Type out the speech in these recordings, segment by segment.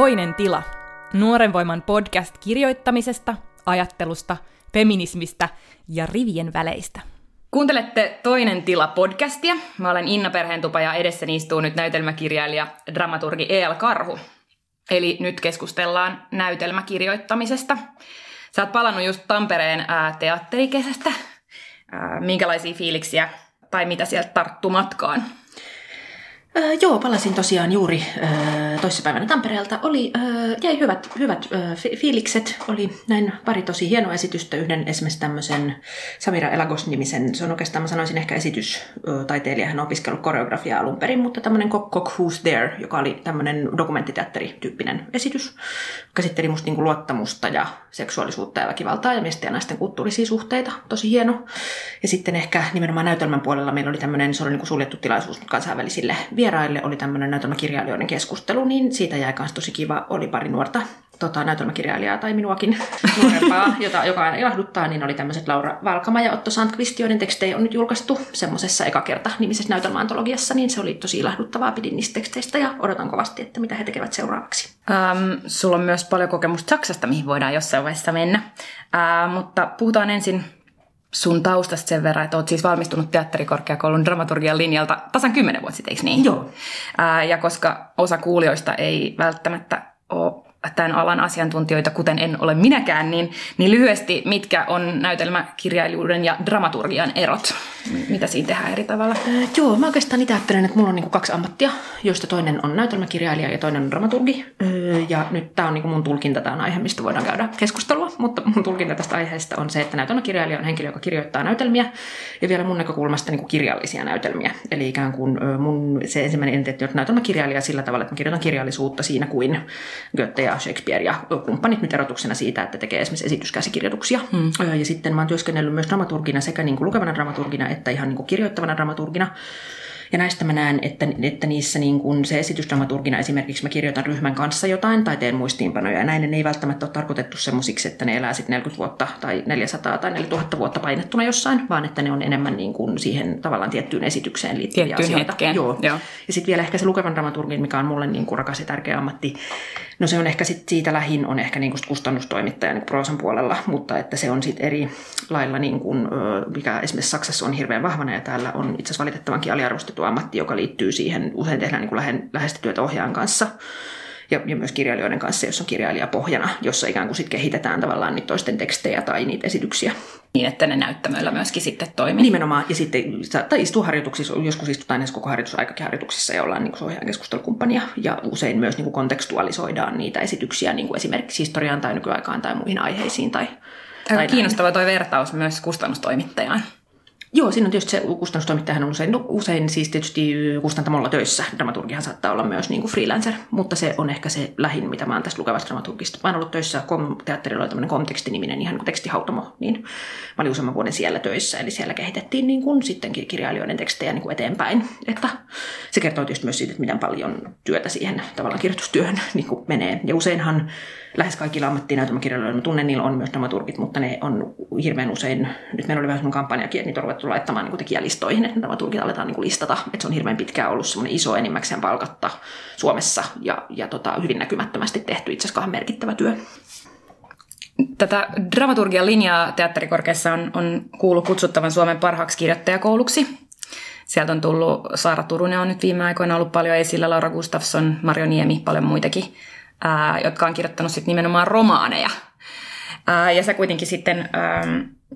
Toinen tila. Nuoren voiman podcast kirjoittamisesta, ajattelusta, feminismistä ja rivien väleistä. Kuuntelette Toinen tila podcastia. Mä olen Inna Perheentupa ja edessäni istuu nyt näytelmäkirjailija, dramaturgi E.L. Karhu. Eli nyt keskustellaan näytelmäkirjoittamisesta. Sä oot palannut just Tampereen ää, teatterikesästä. Ää, minkälaisia fiiliksiä tai mitä sieltä tarttu matkaan? Öö, joo, palasin tosiaan juuri öö, toissapäivänä Tampereelta. Oli, öö, jäi hyvät, hyvät öö, fiilikset. Oli näin pari tosi hienoa esitystä. Yhden esimerkiksi tämmöisen Samira Elagos-nimisen, se on oikeastaan, mä sanoisin ehkä esitystaiteilija. Hän on opiskellut koreografiaa alun perin, mutta tämmöinen Cock, Cock Who's There, joka oli tämmöinen dokumenttiteatterityyppinen esitys. Käsitteli musta niinku luottamusta ja seksuaalisuutta ja väkivaltaa ja miesten ja naisten kulttuurisia suhteita. Tosi hieno. Ja sitten ehkä nimenomaan näytelmän puolella meillä oli tämmöinen, se oli niinku suljettu tilaisuus kansainvälisille vieraille oli tämmöinen näytelmäkirjailijoiden keskustelu, niin siitä jäi myös tosi kiva. Oli pari nuorta tota, näytelmäkirjailijaa tai minuakin nuorempaa, jota, joka aina ilahduttaa, niin oli tämmöiset Laura Valkama ja Otto Sandqvist, joiden tekstejä on nyt julkaistu semmoisessa eka kerta nimisessä näytelmäantologiassa, niin se oli tosi ilahduttavaa, pidin niistä teksteistä ja odotan kovasti, että mitä he tekevät seuraavaksi. Ähm, sulla on myös paljon kokemusta Saksasta, mihin voidaan jossain vaiheessa mennä, äh, mutta puhutaan ensin sun taustasta sen verran, että oot siis valmistunut teatterikorkeakoulun dramaturgian linjalta tasan kymmenen vuotta sitten, eikö niin? Joo. Ää, ja koska osa kuulijoista ei välttämättä ole tämän alan asiantuntijoita, kuten en ole minäkään, niin, niin lyhyesti, mitkä on näytelmäkirjailijuuden ja dramaturgian erot? Mitä siinä tehdään eri tavalla? Äh, joo, mä oikeastaan itse ajattelen, että mulla on niinku kaksi ammattia, joista toinen on näytelmäkirjailija ja toinen on dramaturgi. Äh, ja nyt tämä on niinku mun tulkinta, tämä aihe, mistä voidaan käydä keskustelua, mutta mun tulkinta tästä aiheesta on se, että näytelmäkirjailija on henkilö, joka kirjoittaa näytelmiä ja vielä mun näkökulmasta niinku kirjallisia näytelmiä. Eli ikään kuin mun se ensimmäinen identiteetti on näytelmäkirjailija sillä tavalla, että mä kirjoitan kirjallisuutta siinä kuin Goethe ja Shakespeare ja kumppanit nyt erotuksena siitä, että tekee esimerkiksi esityskäsikirjoituksia. Hmm. Ja sitten mä oon työskennellyt myös dramaturgina sekä niin kuin lukevana dramaturgina että ihan niin kuin kirjoittavana dramaturgina. Ja näistä mä näen, että, että niissä niin kun se esitysdramaturgina esimerkiksi mä kirjoitan ryhmän kanssa jotain tai teen muistiinpanoja. Ja näin ne ei välttämättä ole tarkoitettu semmoisiksi, että ne elää sitten 40 vuotta tai 400 tai 4000 vuotta painettuna jossain, vaan että ne on enemmän niin kuin siihen tavallaan tiettyyn esitykseen liittyviä Tiettyyn asioita. hetkeen. Joo. Joo. Ja sitten vielä ehkä se lukevan dramaturgin, mikä on mulle niin kuin rakas ja tärkeä ammatti. No se on ehkä sit siitä lähin on ehkä niin kuin kustannustoimittaja niin proosan puolella, mutta että se on sitten eri lailla, niin kuin, mikä esimerkiksi Saksassa on hirveän vahvana ja täällä on itse asiassa valitettavankin aliarvostettu ammatti, joka liittyy siihen, usein tehdään niin kuin lähe, läheistä työtä ohjaajan kanssa ja, ja myös kirjailijoiden kanssa, jos on kirjailija pohjana, jossa ikään kuin sit kehitetään tavallaan niitä toisten tekstejä tai niitä esityksiä. Niin, että ne näyttämöillä myöskin sitten toimii. Nimenomaan, ja sitten tai istuu harjoituksissa, joskus istutaan edes koko harjoitusaikakin harjoituksissa ja ollaan niin kuin ohjaajan keskustelukumppania, ja usein myös niin kuin kontekstualisoidaan niitä esityksiä niin kuin esimerkiksi historiaan tai nykyaikaan tai muihin aiheisiin. Tai, Aika tai kiinnostava tuo vertaus myös kustannustoimittajaan. Joo, siinä on tietysti se kustannustoimittajahan on usein, no, usein siis tietysti kustantamolla töissä. Dramaturgihan saattaa olla myös niin kuin freelancer, mutta se on ehkä se lähin, mitä mä oon tästä lukevasta dramaturgista. Mä oon ollut töissä, kom-teatterilla oli tämmöinen komtekstiniminen ihan kuin tekstihautomo, niin mä olin useamman vuoden siellä töissä, eli siellä kehitettiin niin kuin sittenkin kirjailijoiden tekstejä niin kuin eteenpäin. Että se kertoo tietysti myös siitä, että miten paljon työtä siihen tavallaan kirjoitustyöhön niin kuin menee. Ja useinhan lähes kaikilla ammattinäytelmäkirjailijoilla, mä tunnen, niillä on myös dramaturgit, mutta ne on hirveän usein, nyt meillä oli vähän semmoinen kampanjakin, että niitä on ruvettu laittamaan niin tekijälistoihin, että dramaturgit aletaan niin listata, että se on hirveän pitkään ollut semmoinen iso enimmäkseen palkatta Suomessa ja, ja tota, hyvin näkymättömästi tehty itse asiassa merkittävä työ. Tätä dramaturgian linjaa teatterikorkeassa on, on kuullut kutsuttavan Suomen parhaaksi kirjoittajakouluksi. Sieltä on tullut Saara Turunen on nyt viime aikoina ollut paljon esillä, Laura Gustafsson, Marjo Niemi, paljon muitakin, jotka on kirjoittanut sitten nimenomaan romaaneja. Ja sä kuitenkin sitten,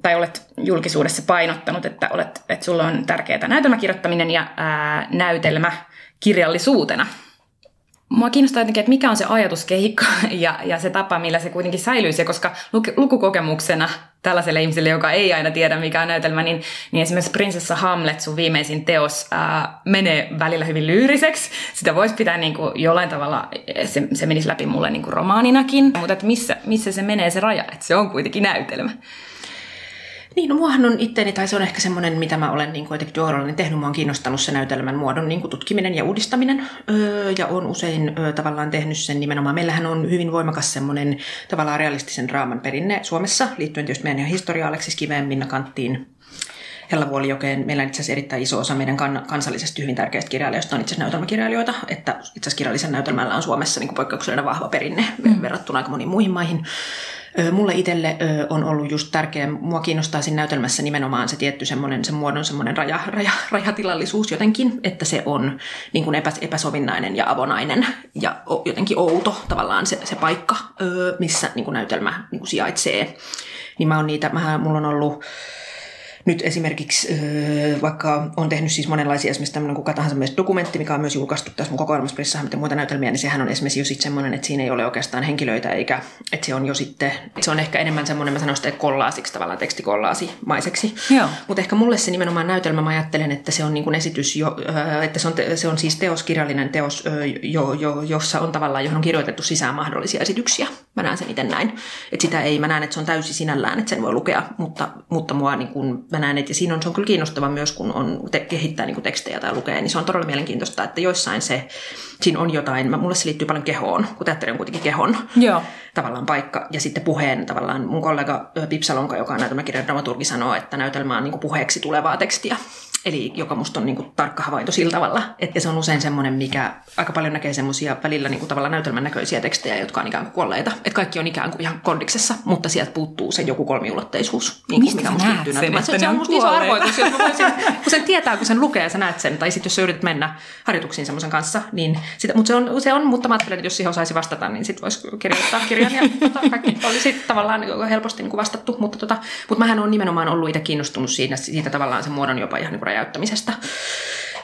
tai olet julkisuudessa painottanut, että, olet, että sulla on tärkeää näytelmäkirjoittaminen ja näytelmä kirjallisuutena. Mua kiinnostaa jotenkin, että mikä on se ajatuskehikko ja, ja se tapa, millä se kuitenkin säilyisi, koska lukukokemuksena tällaiselle ihmiselle, joka ei aina tiedä, mikä on näytelmä, niin, niin esimerkiksi Prinsessa Hamlet, sun viimeisin teos, ää, menee välillä hyvin lyyriseksi. Sitä voisi pitää niin kuin jollain tavalla, se, se menisi läpi mulle niin kuin romaaninakin, mutta missä, missä se menee se raja, että se on kuitenkin näytelmä. Niin, no muahan on itteeni, tai se on ehkä semmoinen, mitä mä olen niin jotenkin tehnyt, mua on kiinnostanut se näytelmän muodon niin tutkiminen ja uudistaminen, öö, ja on usein öö, tavallaan tehnyt sen nimenomaan. Meillähän on hyvin voimakas semmoinen tavallaan realistisen draaman perinne Suomessa, liittyen tietysti meidän historiaan Aleksis Kiveen, Minna Kanttiin, Hella Vuolijokeen. Meillä on itse asiassa erittäin iso osa meidän kan- kansallisesti hyvin tärkeistä kirjailijoista on itse asiassa näytelmäkirjailijoita, että itse asiassa kirjallisen näytelmällä on Suomessa niin kuin poikkeuksellinen vahva perinne mm. verrattuna aika moniin muihin maihin. Mulle itselle on ollut just tärkeä, mua kiinnostaa siinä näytelmässä nimenomaan se tietty semmoinen, sen muodon semmoinen raja, raja, rajatilallisuus jotenkin, että se on niin kuin epä, epäsovinnainen ja avonainen ja jotenkin outo tavallaan se, se paikka, missä niin kuin näytelmä niin kuin sijaitsee. Niin mä oon niitä, mä, mulla on ollut nyt esimerkiksi, vaikka on tehnyt siis monenlaisia, esimerkiksi tämmöinen kuka tahansa myös dokumentti, mikä on myös julkaistu tässä mun kokoelmasprissa, mitä muita näytelmiä, niin sehän on esimerkiksi jo sitten semmoinen, että siinä ei ole oikeastaan henkilöitä, eikä, että se on jo sitten, se on ehkä enemmän semmoinen, mä sanoisin, että kollaasiksi tavallaan tekstikollaasimaiseksi. Mutta ehkä mulle se nimenomaan näytelmä, mä ajattelen, että se on niin kuin esitys, jo, että se on, se on siis teos, kirjallinen teos, jo, jo, jossa on tavallaan, johon on kirjoitettu sisään mahdollisia esityksiä. Mä näen sen itse näin. Että sitä ei, mä näen, että se on täysi sinällään, että sen voi lukea, mutta, mutta mua niin kuin, mä näen, että ja siinä on, se on kyllä kiinnostava myös, kun on te, kehittää niin kuin tekstejä tai lukee, niin se on todella mielenkiintoista, että joissain se, siinä on jotain, mä, mulle se liittyy paljon kehoon, kun teatteri on kuitenkin kehon Joo. tavallaan paikka, ja sitten puheen tavallaan, mun kollega Pipsalonka, joka on näytelmäkirjan dramaturgi, sanoo, että näytelmä on niin puheeksi tulevaa tekstiä, Eli joka musta on niin kuin, tarkka havainto sillä tavalla. Että se on usein semmoinen, mikä aika paljon näkee semmoisia välillä niin kuin, tavallaan näytelmän näköisiä tekstejä, jotka on ikään kuin kuolleita. Että kaikki on ikään kuin ihan kondiksessa, mutta sieltä puuttuu se joku kolmiulotteisuus. Niin kuin, mikä musta liittyy sen, se, se on musta iso arvoitus, jos voisin, kun sen tietää, kun sen lukee ja sä näet sen. Tai sitten jos sä yrität mennä harjoituksiin semmoisen kanssa, niin sitä, mutta se on, se on, mutta mä ajattelen, että jos siihen osaisi vastata, niin sitten voisi kirjoittaa kirjan ja tota, kaikki olisi tavallaan helposti niin kuin vastattu. Mutta, tota, mutta mähän on nimenomaan ollut itse kiinnostunut siitä, siitä tavallaan sen muodon jopa ihan niin kuin räjäyttämisestä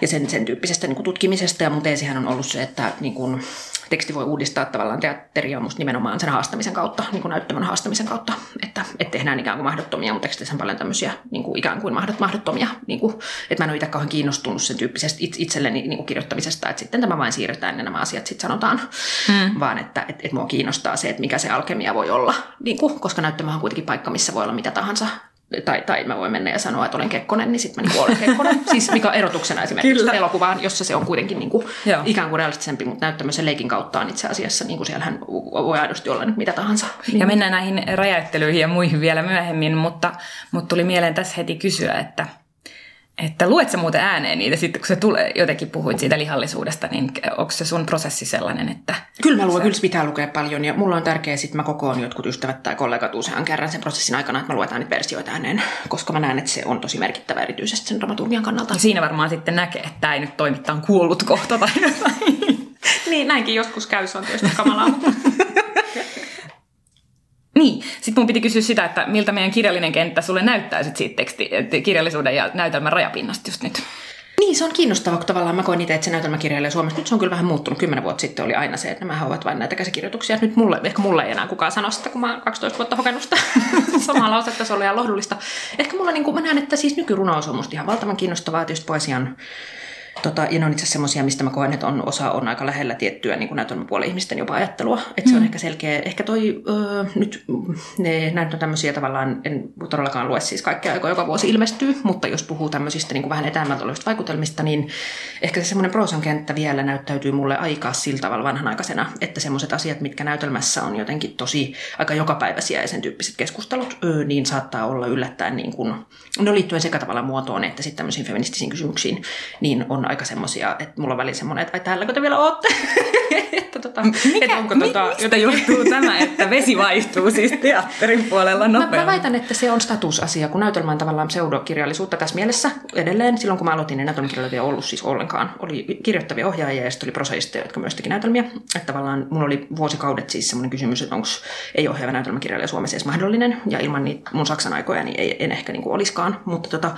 ja sen, sen tyyppisestä niin kuin tutkimisesta. Ja mun teesihän on ollut se, että niin kuin, teksti voi uudistaa tavallaan teatteria musta nimenomaan sen haastamisen kautta, niin kuin näyttämön haastamisen kautta, että, että tehdään ikään kuin mahdottomia, mutta tekstissä on paljon tämmöisiä niin kuin ikään kuin mahdottomia, niin kuin, että mä en ole itse kauhean kiinnostunut sen tyyppisestä itselleni niin kuin kirjoittamisesta, että sitten tämä vain siirretään ja nämä asiat sitten sanotaan, hmm. vaan että, että, että mua kiinnostaa se, että mikä se alkemia voi olla, niin kuin, koska näyttämä on kuitenkin paikka, missä voi olla mitä tahansa tai, tai mä voin mennä ja sanoa, että olen Kekkonen, niin sitten mä niin olen Kekkonen. siis mikä erotuksena esimerkiksi Kyllä. elokuvaan, jossa se on kuitenkin niin kuin, ikään kuin realistisempi, mutta näyttämössä leikin kautta on itse asiassa, niin kuin siellähän voi aidosti olla nyt mitä tahansa. Ja mennään näihin räjäyttelyihin ja muihin vielä myöhemmin, mutta, mutta tuli mieleen tässä heti kysyä, että – että luet sä muuten ääneen niitä sitten, kun se tulee, jotenkin puhuit siitä lihallisuudesta, niin onko se sun prosessi sellainen, että... Kyllä mä luen, kyllä pitää lukea paljon ja mulla on tärkeää, että mä kokoon jotkut ystävät tai kollegat usean kerran sen prosessin aikana, että mä luetaan niitä versioita ääneen, koska mä näen, että se on tosi merkittävä erityisesti sen dramaturgian kannalta. Ja siinä varmaan sitten näkee, että tämä ei nyt toimittaa kuollut kohta tai jotain. niin, näinkin joskus käy, se on tietysti kamalaa. Niin, sitten mun piti kysyä sitä, että miltä meidän kirjallinen kenttä sulle näyttää sit siitä teksti, kirjallisuuden ja näytelmän rajapinnasta just nyt. Niin, se on kiinnostavaa, kun tavallaan mä koin itse, että se näytelmäkirjailija Suomessa, nyt se on kyllä vähän muuttunut. Kymmenen vuotta sitten oli aina se, että nämä ovat vain näitä käsikirjoituksia. Nyt mulle, ehkä mulle ei enää kukaan sano sitä, kun mä oon 12 vuotta hokenut sitä samaa lausetta, se oli ihan lohdullista. Ehkä mulla niin kuin, mä näen, että siis nykyrunous on musta ihan valtavan kiinnostavaa, tietysti poesian Tota, ja ne on itse asiassa semmoisia, mistä mä koen, että on, osa on aika lähellä tiettyä niin puolen ihmisten jopa ajattelua. Että mm. se on mm. ehkä selkeä. Ehkä toi öö, nyt, ne, näitä on tämmöisiä tavallaan, en todellakaan lue siis kaikkea aikoja joka vuosi ilmestyy, mutta jos puhuu tämmöisistä niin kuin vähän etäämmältä olevista vaikutelmista, niin ehkä se semmoinen proosan kenttä vielä näyttäytyy mulle aika sillä tavalla vanhanaikaisena, että semmoiset asiat, mitkä näytelmässä on jotenkin tosi aika jokapäiväisiä ja sen tyyppiset keskustelut, öö, niin saattaa olla yllättäen niin kuin, no liittyen sekä tavallaan muotoon että sitten tämmöisiin feministisiin kysymyksiin, niin on aika semmoisia, että mulla on väliin semmoinen, että ai täälläkö te vielä ootte? että tota, Mikä, että onko tota, mistä joten... johtuu tämä, että vesi vaihtuu siis teatterin puolella nopeammin? Mä, mä väitän, että se on statusasia, kun näytelmä on tavallaan pseudokirjallisuutta tässä mielessä edelleen. Silloin kun mä aloitin, niin näytelmäkirjailijoita ei ollut siis ollenkaan. Oli kirjoittavia ohjaajia ja sitten oli prosaisteja, jotka myös teki näytelmiä. Että tavallaan mulla oli vuosikaudet siis semmoinen kysymys, että onko ei ohjaava näytelmäkirjailija Suomessa edes mahdollinen. Ja ilman niitä mun Saksan aikoja niin ei, en ehkä niin kuin olisikaan. Mutta tota,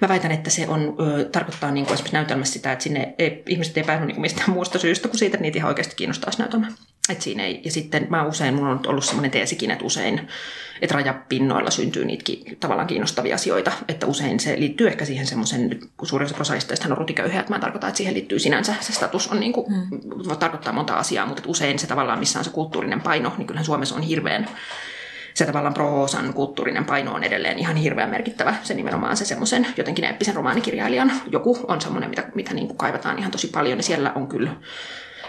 Mä väitän, että se on, ö, tarkoittaa niin kuin esimerkiksi näytelmässä sitä, että sinne ei, ihmiset ei päässyt niin mistään muusta syystä kuin siitä, että niitä ihan oikeasti kiinnostaisi näytelmä. Et siinä ei, ja sitten mä usein, mulla on ollut sellainen teesikin, että usein että rajapinnoilla syntyy niitä tavallaan kiinnostavia asioita, että usein se liittyy ehkä siihen semmoisen, kun suurin osa prosaista on rutiköyhiä, että mä en tarkoita, että siihen liittyy sinänsä se status on niin kuin, mm. voi tarkoittaa monta asiaa, mutta usein se tavallaan, missä on se kulttuurinen paino, niin kyllähän Suomessa on hirveän se tavallaan proosan kulttuurinen paino on edelleen ihan hirveän merkittävä. Se nimenomaan se semmoisen jotenkin eeppisen romaanikirjailijan joku on semmoinen, mitä, mitä niin kuin kaivataan ihan tosi paljon. Ja siellä on kyllä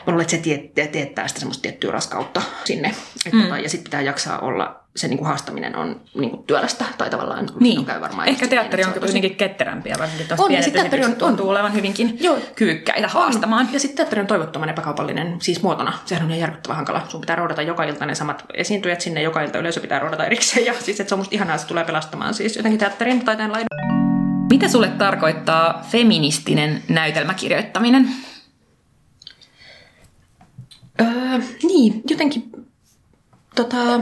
Mä luulen, että se teettää sitä semmoista tiettyä raskautta sinne. Et mm. tota, ja sitten pitää jaksaa olla se niin kuin haastaminen on niin kuin työlästä tai tavallaan niin. käy varmaan Ehkä teatteri on kuitenkin ketterämpiä, varsinkin tuossa on, pienet teatteri on, tuntuu olevan hyvinkin Joo. kyykkäitä haastamaan. On. Ja sitten teatteri on toivottoman epäkaupallinen, siis muotona. Sehän on ihan järkyttävän hankala. Sun pitää roudata joka ilta ne samat esiintyjät sinne, joka ilta yleisö pitää roudata erikseen. Ja siis, että se on musta ihanaa, se tulee pelastamaan siis jotenkin teatterin tai tämän laidan. Mitä sulle tarkoittaa feministinen näytelmäkirjoittaminen? Öö, niin, jotenkin tota,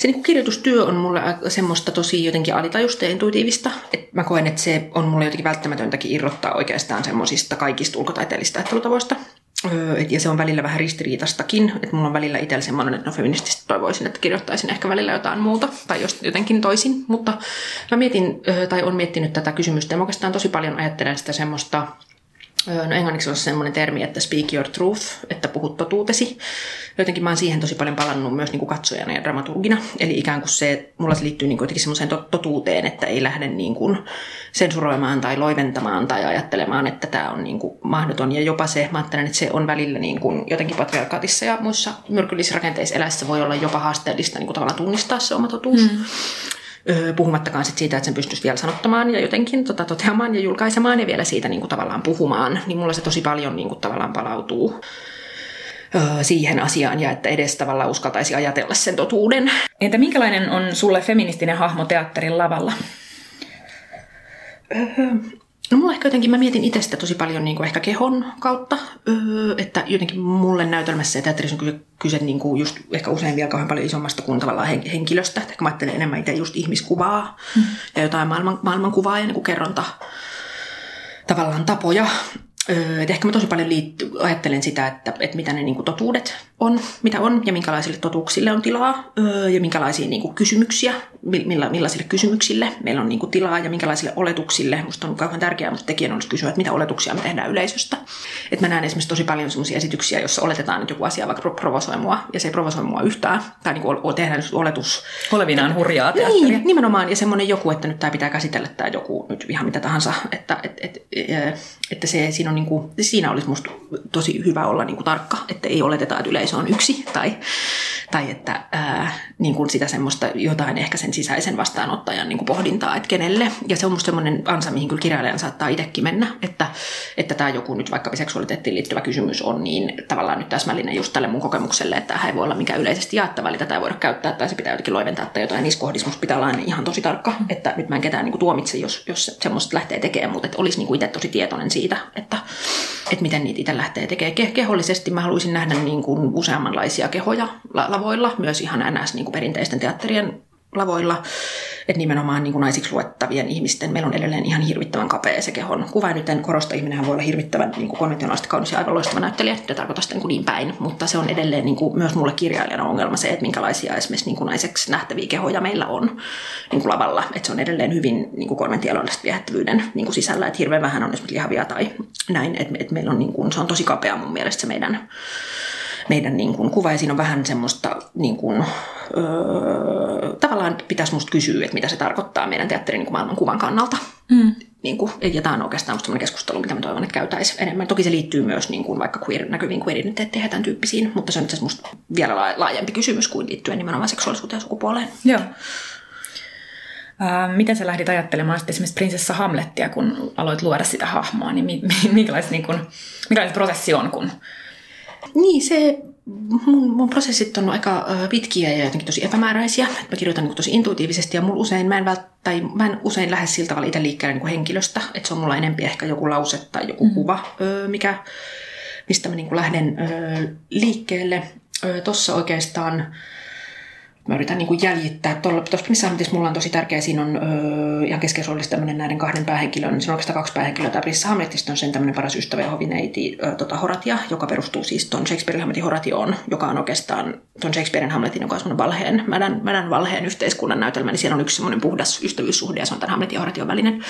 se niin kirjoitustyö on mulle semmoista tosi jotenkin alitajusta ja intuitiivista. Et mä koen, että se on mulle jotenkin välttämätöntäkin irrottaa oikeastaan semmoisista kaikista ulkotaiteellista ajattelutavoista. Öö, ja se on välillä vähän ristiriitastakin, että mulla on välillä itsellä semmoinen, että no feministisesti toivoisin, että kirjoittaisin ehkä välillä jotain muuta tai jos jotenkin toisin. Mutta mä mietin, öö, tai on miettinyt tätä kysymystä ja oikeastaan tosi paljon ajattelen sitä semmoista No englanniksi on semmoinen termi, että speak your truth, että puhut totuutesi. Jotenkin mä oon siihen tosi paljon palannut myös niin kuin katsojana ja dramaturgina. Eli ikään kuin se, mulla se liittyy niin kuin jotenkin semmoiseen totuuteen, että ei lähde niin kuin sensuroimaan tai loiventamaan tai ajattelemaan, että tämä on niin kuin mahdoton. Ja jopa se, mä ajattelen, että se on välillä niin kuin jotenkin patriarkaatissa ja muissa myrkyllisissä rakenteissa eläessä voi olla jopa haasteellista niin kuin tavallaan tunnistaa se oma totuus. Mm puhumattakaan sit siitä, että sen pystyisi vielä sanottamaan ja jotenkin tota, toteamaan ja julkaisemaan ja vielä siitä niin kuin, tavallaan puhumaan, niin mulla se tosi paljon niin kuin, tavallaan palautuu siihen asiaan ja että edes tavallaan uskaltaisi ajatella sen totuuden. Entä minkälainen on sulle feministinen hahmo teatterin lavalla? No mulla ehkä jotenkin, mä mietin itse sitä tosi paljon niin kuin ehkä kehon kautta, öö, että jotenkin mulle näytelmässä ja teatterissa on kyse, kyse niin kuin just ehkä usein vielä kauhean paljon isommasta kuin tavallaan henkilöstä. Ehkä mä ajattelen enemmän itse just ihmiskuvaa mm. ja jotain maailman, maailmankuvaa ja niin kuin kerronta tavallaan tapoja. Öö, ehkä mä tosi paljon liitty, ajattelen sitä, että, että mitä ne niin kuin totuudet on, mitä on ja minkälaisille totuuksille on tilaa öö, ja minkälaisia niin kuin kysymyksiä, milla, millaisille kysymyksille meillä on niin kuin tilaa ja minkälaisille oletuksille. Musta on kauhean tärkeää, mutta tekijän olisi kysyä, että mitä oletuksia me tehdään yleisöstä. Että mä näen esimerkiksi tosi paljon sellaisia esityksiä, joissa oletetaan, että joku asia vaikka provosoi mua ja se ei provosoi mua yhtään. Tai niin kuin tehdään oletus. Olevinaan hurjaa teatteria. Niin, nimenomaan. Ja semmoinen joku, että nyt tämä pitää käsitellä tämä joku nyt ihan mitä tahansa. Että, et, et, et, että se, siinä, on niin kuin, siinä olisi musta tosi hyvä olla niin kuin tarkka, että ei oleteta, että yleisö on yksi tai, tai että ää, niin kuin sitä semmoista jotain ehkä sen sisäisen vastaanottajan niin kuin pohdintaa, että kenelle. Ja se on musta semmoinen ansa, mihin kyllä kirjailijan saattaa itsekin mennä, että, että tämä joku nyt vaikka seksuaaliteettiin liittyvä kysymys on niin tavallaan nyt täsmällinen just tälle mun kokemukselle, että tämä ei voi olla mikään yleisesti jaettava, eli tätä ei voida käyttää tai se pitää jotenkin loiventaa tai jotain. Niissä kohdissa musta pitää olla ihan tosi tarkka, että nyt mä en ketään niin kuin tuomitse, jos, jos semmoista lähtee tekemään, mutta että olisi niin kuin itse tosi tietoinen siitä, että, että miten niitä itse lähtee tekemään. Ke- kehollisesti mä haluaisin nähdä niin kuin useammanlaisia kehoja lavoilla, myös ihan NS niin kuin perinteisten teatterien lavoilla, että nimenomaan niin kuin naisiksi luettavien ihmisten, meillä on edelleen ihan hirvittävän kapea se kehon kuva. Nyt en korosta, ihminenhän voi olla hirvittävän niin kuin konventionaalisesti kaunis ja aivan loistava näyttelijä, ja tarkoita sitä niin, niin päin, mutta se on edelleen niin kuin, myös mulle kirjailijana ongelma se, että minkälaisia esimerkiksi niin kuin naiseksi nähtäviä kehoja meillä on niin kuin lavalla, että se on edelleen hyvin niin kuin konventionaalista viehättävyyden niin kuin sisällä, että hirveän vähän on esimerkiksi lihavia tai näin, että, että meillä on niin kuin, se on tosi kapea mun mielestä se meidän meidän niin kuin, kuva, ja siinä on vähän semmoista, niin kuin, öö, tavallaan pitäisi musta kysyä, että mitä se tarkoittaa meidän teatterin niin kuin maailman kuvan kannalta. Mm. Niin kuin, ja tämä on oikeastaan musta keskustelu, mitä mä toivon, että käytäisiin enemmän. Toki se liittyy myös niin kuin, vaikka queer, näkyviin queer-identiteetteihin ja tämän tyyppisiin, mutta se on itse asiassa musta vielä laajempi kysymys kuin liittyen nimenomaan seksuaalisuuteen ja sukupuoleen. Joo. Uh, miten sä lähdit ajattelemaan sitten esimerkiksi prinsessa Hamlettia, kun aloit luoda sitä hahmoa, niin mi- mi- minkälais, niin kun, minkälainen prosessi on, kun niin, se mun, mun prosessit on aika pitkiä ja jotenkin tosi epämääräisiä. Mä kirjoitan niin tosi intuitiivisesti ja mulla usein, mä en, vält, tai mä en usein lähde sillä tavalla itse liikkeelle niin henkilöstä. Että se on mulla enempi ehkä joku lause tai joku mm. kuva, mikä, mistä mä niin lähden liikkeelle. Tuossa oikeastaan mä yritän niin kuin jäljittää. Tuossa missä ammatissa mulla on tosi tärkeä, siinä on öö, ihan keskeisroolissa tämmöinen näiden kahden päähenkilön, siinä on oikeastaan kaksi päähenkilöä. Tämä Prinsessa Hamletista on sen tämmöinen paras ystävä ja hovineiti öö, tota Horatia, joka perustuu siis tuon Shakespearein Hamletin Horatioon, joka on oikeastaan tuon Shakespearein Hamletin, joka on semmoinen valheen, mädän, mädän valheen yhteiskunnan näytelmä, niin siellä on yksi semmoinen puhdas ystävyyssuhde ja se on tämän Hamletin ja Horation välinen.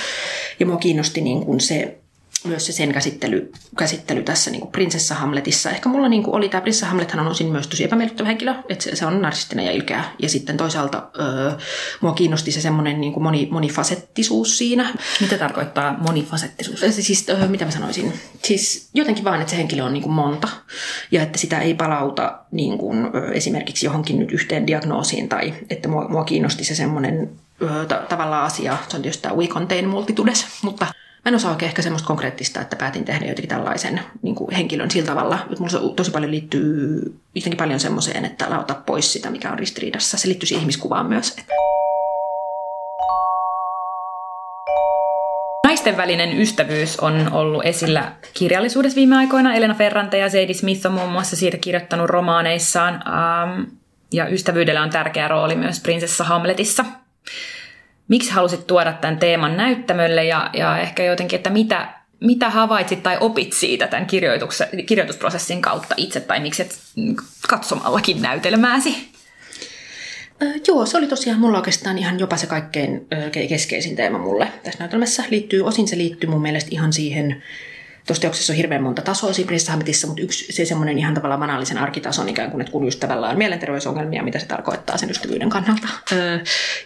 Ja mua kiinnosti niin kuin se myös se sen käsittely, käsittely tässä niin kuin prinsessa Hamletissa. Ehkä mulla niin kuin oli tämä prinsessa Hamlethan on osin myös tosi epämiellyttävä henkilö, että se, se on narsistinen ja ilkeä. Ja sitten toisaalta öö, mua kiinnosti se semmoinen niin kuin moni, monifasettisuus siinä. Mitä tarkoittaa monifasettisuus? Siis öö, mitä mä sanoisin? Siis jotenkin vaan, että se henkilö on niin kuin monta ja että sitä ei palauta niin kuin, öö, esimerkiksi johonkin nyt yhteen diagnoosiin tai että mua, mua kiinnosti se semmoinen öö, ta- tavallaan asia, se on tietysti tämä we contain multitudes, mutta Mä en osaa ehkä semmoista konkreettista, että päätin tehdä jotenkin tällaisen niin kuin henkilön sillä tavalla. Että mulla tosi paljon liittyy jotenkin paljon semmoiseen, että älä ota pois sitä, mikä on ristiriidassa. Se liittyy ihmiskuvaan myös. Naisten välinen ystävyys on ollut esillä kirjallisuudessa viime aikoina. Elena Ferrante ja Zadie Smith on muun muassa siitä kirjoittanut romaaneissaan. Ja ystävyydellä on tärkeä rooli myös prinsessa Hamletissa – miksi halusit tuoda tämän teeman näyttämölle ja, ja ehkä jotenkin, että mitä, mitä havaitsit tai opit siitä tämän kirjoitusprosessin kautta itse tai miksi et katsomallakin näytelmääsi? Joo, se oli tosiaan mulla oikeastaan ihan jopa se kaikkein keskeisin teema mulle tässä näytelmässä. Liittyy, osin se liittyy mun mielestä ihan siihen Tuossa teoksessa on hirveän monta tasoa siinä Prinsessa mutta yksi se semmoinen ihan tavallaan banaalisen arkitason ikään kuin, että kun ystävällä on mielenterveysongelmia, mitä se tarkoittaa sen ystävyyden kannalta. Öö,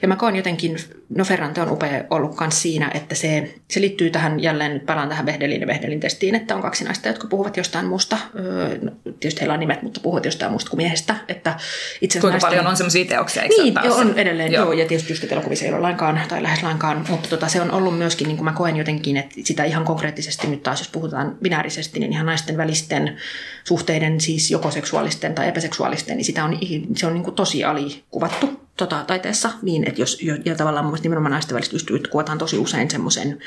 ja mä koen jotenkin, no Ferrante on upea ollut myös siinä, että se, se liittyy tähän, jälleen nyt palaan tähän Vehdelin ja Vehdelin testiin, että on kaksi naista, jotka puhuvat jostain muusta. Öö, no, tietysti heillä on nimet, mutta puhuvat jostain muusta kuin miehestä. Että itse Kuinka naisten... paljon on semmoisia teoksia, Niin, on, on edelleen, joo. joo. ja tietysti just elokuvissa ei ole lainkaan, tai lähes lainkaan, mutta tota, se on ollut myöskin, niin kuin mä koen jotenkin, että sitä ihan konkreettisesti nyt taas, jos puhutaan binäärisesti, niin ihan naisten välisten suhteiden, siis joko seksuaalisten tai epäseksuaalisten, niin sitä on, se on niin kuin tosi alikuvattu tota, taiteessa. Niin, että jos, ja tavallaan mun nimenomaan naisten välistä ystävyyttä kuvataan tosi usein semmoisen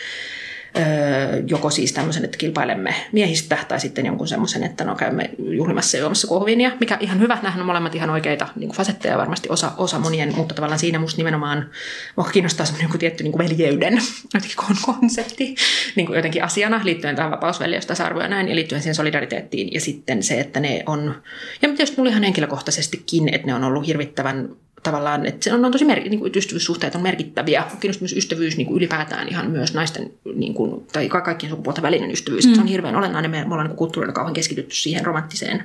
joko siis tämmöisen, että kilpailemme miehistä, tai sitten jonkun semmoisen, että no käymme juhlimassa ja juomassa kohviinia, mikä ihan hyvä. Nämähän on molemmat ihan oikeita niin kuin fasetteja, varmasti osa, osa monien, mutta tavallaan siinä musta nimenomaan mua kiinnostaa semmoinen joku tietty niin kuin veljeyden konsepti niin kuin jotenkin asiana liittyen tähän vapausveljeys, tasa ja näin, ja liittyen siihen solidariteettiin, ja sitten se, että ne on, ja tietysti mulla ihan henkilökohtaisestikin, että ne on ollut hirvittävän tavallaan, että se on, on tosi mer- niin kuin, ystävyyssuhteet on merkittäviä. Kiinnostaa myös ystävyys niin kuin ylipäätään ihan myös naisten niin kuin, tai kaikkien sukupuolten välinen ystävyys. Mm. Se on hirveän olennainen. Me, me ollaan niin kulttuurilla kauan keskitytty siihen romanttiseen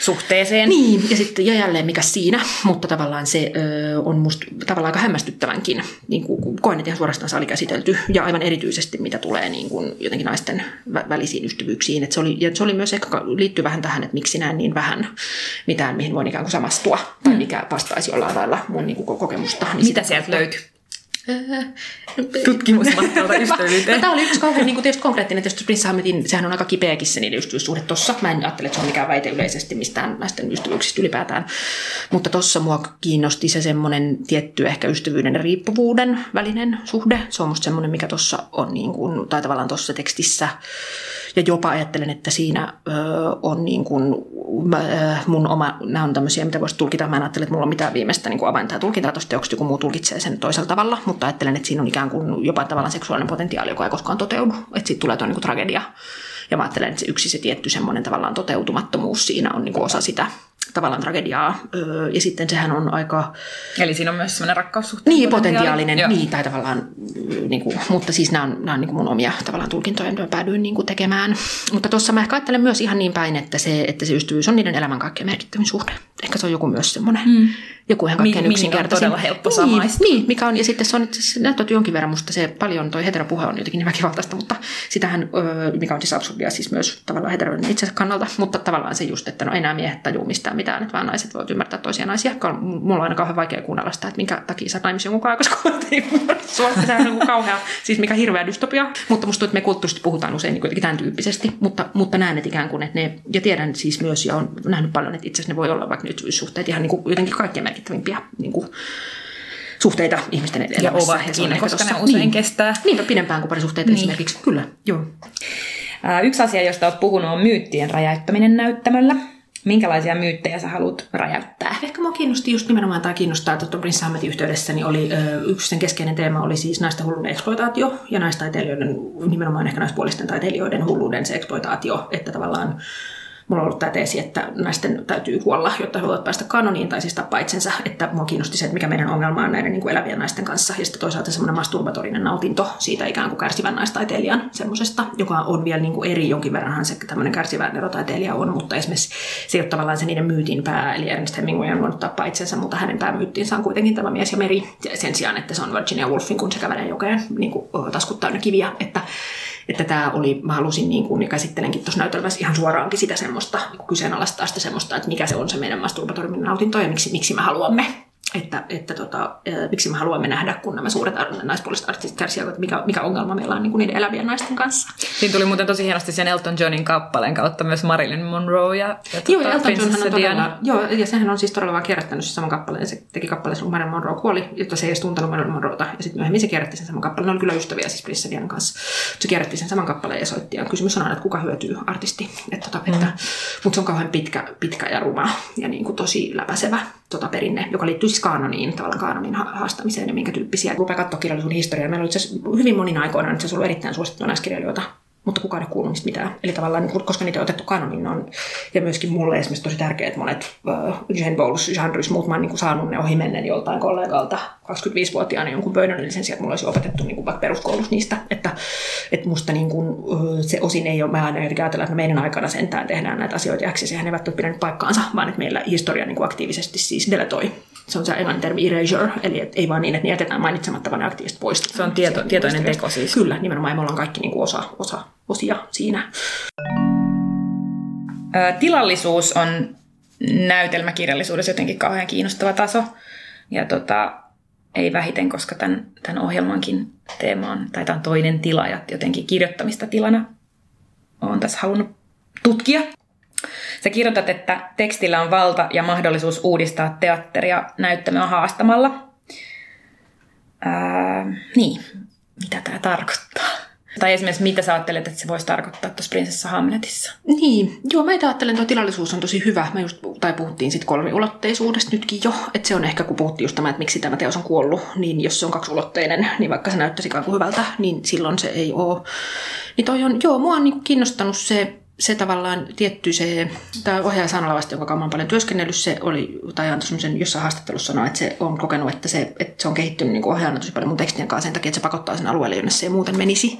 suhteeseen. Niin, ja sitten ja jälleen mikä siinä, mutta tavallaan se ö, on musta tavallaan aika hämmästyttävänkin. Niin kuin, koen, että ihan suorastaan se oli käsitelty. Ja aivan erityisesti mitä tulee niin kuin, jotenkin naisten vä- välisiin ystävyyksiin. Et se, oli, ja se oli myös ehkä liittyy vähän tähän, että miksi näen niin vähän mitään, mihin voin ikään kuin samastua. Tai mm. mikä vastaisi jollain lailla mun niin kuin, kokemusta. Niin Mitä sieltä löytyy? Tutkimusmatkalta ystävyyteen. no, tämä oli yksi kauhean niin tietysti konkreettinen. Tietysti Prince Hammetin, sehän on aika kipeäkin se niiden ystävyyssuhde tossa. Mä en ajattele, että se on mikään väite yleisesti mistään näisten ystävyyksistä ylipäätään. Mutta tossa mua kiinnosti se semmoinen tietty ehkä ystävyyden ja riippuvuuden välinen suhde. Se on musta semmoinen, mikä tuossa on, niin kuin, tai tavallaan tuossa tekstissä ja jopa ajattelen, että siinä ö, on niin kuin, ö, mun oma, nämä on tämmöisiä, mitä voisi tulkita. Mä en ajattele, että mulla on mitään viimeistä niin avainta tulkintaa tuosta teoksesta, joku muu tulkitsee sen toisella tavalla, mutta ajattelen, että siinä on ikään kuin jopa tavallaan seksuaalinen potentiaali, joka ei koskaan toteudu. Että siitä tulee tuo niin kuin tragedia. Ja mä ajattelen, että se yksi se tietty semmoinen tavallaan toteutumattomuus siinä on niin kuin osa sitä tavallaan tragediaa. Öö, ja sitten sehän on aika... Eli siinä on myös semmoinen rakkaussuhte. Niin, potentiaalinen, Joo. niin, tai tavallaan, niin kuin, mutta siis nämä on, nämä on niin kuin mun omia tavallaan tulkintoja, joita päädyin niin kuin tekemään. Mutta tuossa mä ehkä ajattelen myös ihan niin päin, että se, että se ystävyys on niiden elämän kaikkein merkittävin suhde. Ehkä se on joku myös semmoinen. Mm joku ihan kaikkein yksinkertaisin. on todella helppo niin, samaistua. Niin, mikä on, ja sitten se on se näyttää jonkin verran musta se paljon, toi heteropuhe on jotenkin niin väkivaltaista, mutta sitähän, mikä on siis absurdia siis myös tavallaan heteroiden itsensä kannalta, mutta tavallaan se just, että no ei nämä miehet tajuu mistään mitään, että vaan naiset voivat ymmärtää toisia naisia. Mulla on aina kauhean vaikea kuunnella sitä, että minkä takia sä naimisi jonkun kanssa, koska ei se on niin kauhea, siis mikä hirveä dystopia. Mutta musta tuntuu, että me kulttuurisesti puhutaan usein niin tämän tyyppisesti, mutta, mutta näen, että ikään kuin, että ne, ja tiedän siis myös, ja on nähnyt paljon, että itse asiassa ne voi olla vaikka nyt suhteet ihan niin kuin, jotenkin kaikkein merkittävimpiä niin kuin, suhteita ihmisten elämässä. Ja ovatkin, ja koska ne usein niin, kestää. Niinpä pidempään kuin parisuhteet niin. esimerkiksi. Kyllä, joo. Yksi asia, josta olet puhunut, on myyttien räjäyttäminen näyttämöllä. Minkälaisia myyttejä sä haluat räjäyttää? Ehkä mua kiinnosti just nimenomaan tämä kiinnostaa, että Prince Hammetin yhteydessä niin oli, ö, yksi sen keskeinen teema oli siis naisten hulluuden eksploitaatio ja naistaiteilijoiden, nimenomaan ehkä naispuolisten taiteilijoiden hulluuden se eksploitaatio, että tavallaan mulla on ollut tämä teesi, että naisten täytyy kuolla, jotta he voivat päästä kanoniin tai siis tappaa itsensä. Että mua kiinnosti se, että mikä meidän ongelma on näiden niin kuin elävien naisten kanssa. Ja sitten toisaalta semmoinen masturbatorinen nautinto siitä ikään kuin kärsivän naistaiteilijan semmoisesta, joka on vielä niin kuin eri jonkin verranhan se tämmöinen kärsivä erotaiteilija on, mutta esimerkiksi se ei tavallaan se niiden myytin pää, eli Ernest Hemingway on voinut tappaa itsensä, mutta hänen päämyyttiinsä on kuitenkin tämä mies ja meri, sen sijaan, että se on Virginia Woolfin, kun se kävelee jokeen niin kuin, taskut täynnä kiviä, että että tämä oli, mä halusin niin kuin, ja käsittelenkin tuossa näytelmässä ihan suoraankin sitä semmoista, niin kyseenalaistaa sitä semmoista, että mikä se on se meidän masturbatorimin nautinto ja miksi, miksi me haluamme että, että tota, miksi me haluamme nähdä, kun nämä suuret naispuoliset artistit kärsivät, mikä, mikä ongelma meillä on niin kuin niiden elävien naisten kanssa. Siinä tuli muuten tosi hienosti sen Elton Johnin kappaleen kautta myös Marilyn Monroe ja, ja joo, ja Elton John on todella, joo, ja sehän on siis todella vaan kierrättänyt se saman kappaleen. Se teki kappaleen, kun Marilyn Monroe kuoli, jotta se ei edes tuntenut Marilyn Monroeta. Ja sitten myöhemmin se kierrätti sen saman kappaleen. Ne oli kyllä ystäviä siis Prince Dianan kanssa. Se kierrätti sen saman kappaleen ja soitti. Ja kysymys on aina, että kuka hyötyy artisti. Että, tota, mm. että, mutta se on kauhean pitkä, pitkä ja ruma ja niin kuin tosi läpäisevä tota perinne, joka liittyy siis kaanoniin, tavallaan kaanonin haastamiseen ja minkä tyyppisiä. Rupea katsoa kirjallisuuden historiaa. Meillä oli itse hyvin monin aikoina itse asiassa ollut erittäin suosittuja naiskirjailijoita, mutta kukaan ei kuullut niistä mitään. Eli tavallaan, niin koska niitä on otettu kanonin, on, ja myöskin mulle esimerkiksi tosi tärkeää, että monet uh, Jane Bowles, Jean muut mä oon niin saanut ne ohi mennen joltain kollegalta 25-vuotiaana jonkun Burnellin sen sijaan, että mulla olisi opetettu niin kuin vaikka peruskoulussa niistä, että, että musta niin kuin, uh, se osin ei ole, mä aina ajatella, että meidän aikana sentään tehdään näitä asioita, ja sehän eivät ole pitänyt paikkaansa, vaan että meillä historia niin kuin aktiivisesti siis deletoi se on se englannin termi erasure, eli et ei vaan niin, että ne jätetään mainitsematta, vaan ne aktiivisesti poistetaan. Se on tieto, tietoinen teko siis. Kyllä, nimenomaan, me ollaan kaikki niin kuin osa, osa, osia siinä. Tilallisuus on näytelmäkirjallisuudessa jotenkin kauhean kiinnostava taso. Ja tota, ei vähiten, koska tämän, tämän ohjelmankin teema on, tai tämä on toinen tila, ja jotenkin kirjoittamista tilana olen tässä halunnut tutkia. Sä kirjoitat, että tekstillä on valta ja mahdollisuus uudistaa teatteria näyttämöä haastamalla. Ää, niin, mitä tämä tarkoittaa? Tai esimerkiksi mitä sä ajattelet, että se voisi tarkoittaa tuossa Prinsessa Hamletissa? Niin, joo, mä ajattelen, että tuo tilallisuus on tosi hyvä. Me just, tai puhuttiin sitten kolmiulotteisuudesta nytkin jo. Että se on ehkä, kun puhuttiin just tämä, että miksi tämä teos on kuollut, niin jos se on kaksiulotteinen, niin vaikka se näyttäisi kuin hyvältä, niin silloin se ei ole. Niin toi on, joo, mua on niin kiinnostanut se se tavallaan tietty se, tämä ohjaaja Sanalevasti, jonka kanssa paljon työskennellyt, se oli, tai antoi semmoisen jossain haastattelussa sanoa, että se on kokenut, että se, että se on kehittynyt niin ohjaajana tosi paljon mun tekstien kanssa sen takia, että se pakottaa sen alueelle, jonne se ei muuten menisi.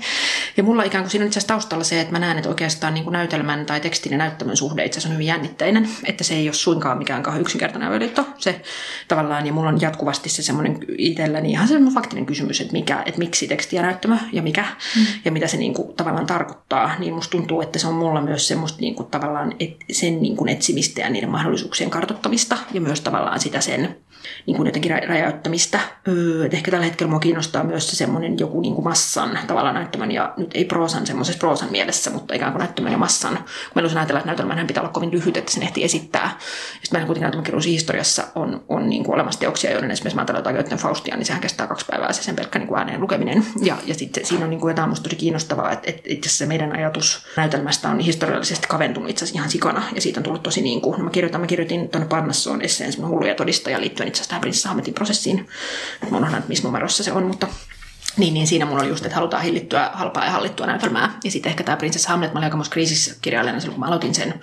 Ja mulla ikään kuin siinä on itse asiassa taustalla se, että mä näen, että oikeastaan niin kuin näytelmän tai tekstin ja näyttämön suhde itse asiassa on hyvin jännitteinen, että se ei ole suinkaan mikään kauhean yksinkertainen avioliitto. Se tavallaan, ja mulla on jatkuvasti se semmoinen itselläni ihan semmoinen faktinen kysymys, että, mikä, että miksi teksti ja näyttämö ja mikä, mm. ja mitä se niin kuin tavallaan tarkoittaa, niin musta tuntuu, että se on mulla myös semmoista niin kuin tavallaan et, sen niin kuin etsimistä ja niiden mahdollisuuksien kartottamista ja myös tavallaan sitä sen niin kuin jotenkin räjäyttämistä. Öö, ehkä tällä hetkellä mua kiinnostaa myös se semmoinen joku niin kuin massan tavallaan näyttämän ja nyt ei proosan semmoisessa proosan mielessä, mutta ikään kuin näyttämän ja massan. Kun meillä on ajatella, että näytelmän pitää olla kovin lyhyt, että sen ehti esittää. Sitten kuitenkin näytelmäkirjallisuuden historiassa on, on niin kuin olemassa teoksia, joiden esimerkiksi mä ajattelen jotain Faustia, niin sehän kestää kaksi päivää se sen pelkkä niin kuin ääneen lukeminen. Ja, ja sitten siinä on niin kuin jotain musta tosi kiinnostavaa, että, että itse asiassa meidän ajatus näytelmästä on historiallisesti kaventunut itse asiassa ihan sikana. Ja siitä on tullut tosi niin kuin, no mä kirjoitan, mä kirjoitin tuonne Parnassoon esseen hulluja todistaja liittyen itse asiassa tähän Prinsessa prosessiin. Mä unohdan, että missä numerossa se on, mutta niin, niin siinä mulla oli just, että halutaan hillittyä halpaa ja hallittua näytelmää. Ja sitten ehkä tämä Prinsessa Hamlet, mä olin aika kriisissä kirjailijana silloin, kun mä aloitin sen.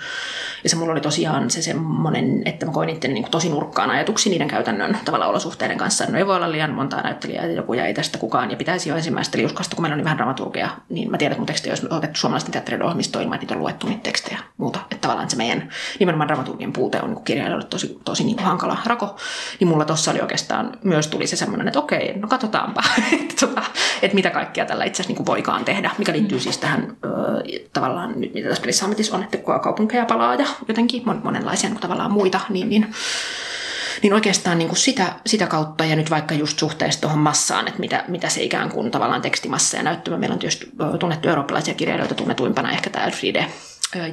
Ja se mulla oli tosiaan se semmoinen, että mä koin itse niin tosi nurkkaan ajatuksi niiden käytännön tavalla olosuhteiden kanssa. No ei voi olla liian montaa näyttelijää ja joku jäi tästä kukaan. Ja pitäisi jo ensimmäistä liuskasta, kun meillä on vähän dramaturgia, niin mä tiedän, että mun tekstejä olisi otettu suomalaisten teatterin ohjelmistoon ilman, että niitä on luettu niitä tekstejä muuta. Että tavallaan se meidän nimenomaan dramaturgian puute on niin kirjailijoille tosi, tosi niin hankala rako. Niin mulla tossa oli oikeastaan myös tuli se semmoinen, että okei, no katsotaanpa, että, että mitä kaikkea tällä itse asiassa niin voikaan tehdä, mikä liittyy siis tähän ö, tavallaan nyt mitä tässä pelissä on, että kaupunkeja palaa ja jotenkin monenlaisia niin tavallaan muita, niin, niin niin oikeastaan niin kuin sitä, sitä kautta ja nyt vaikka just suhteessa tuohon massaan, että mitä, mitä se ikään kuin tavallaan tekstimassa ja näyttämä. Meillä on tietysti tunnettu eurooppalaisia kirjailijoita, tunnetuimpana ehkä tämä Elfriede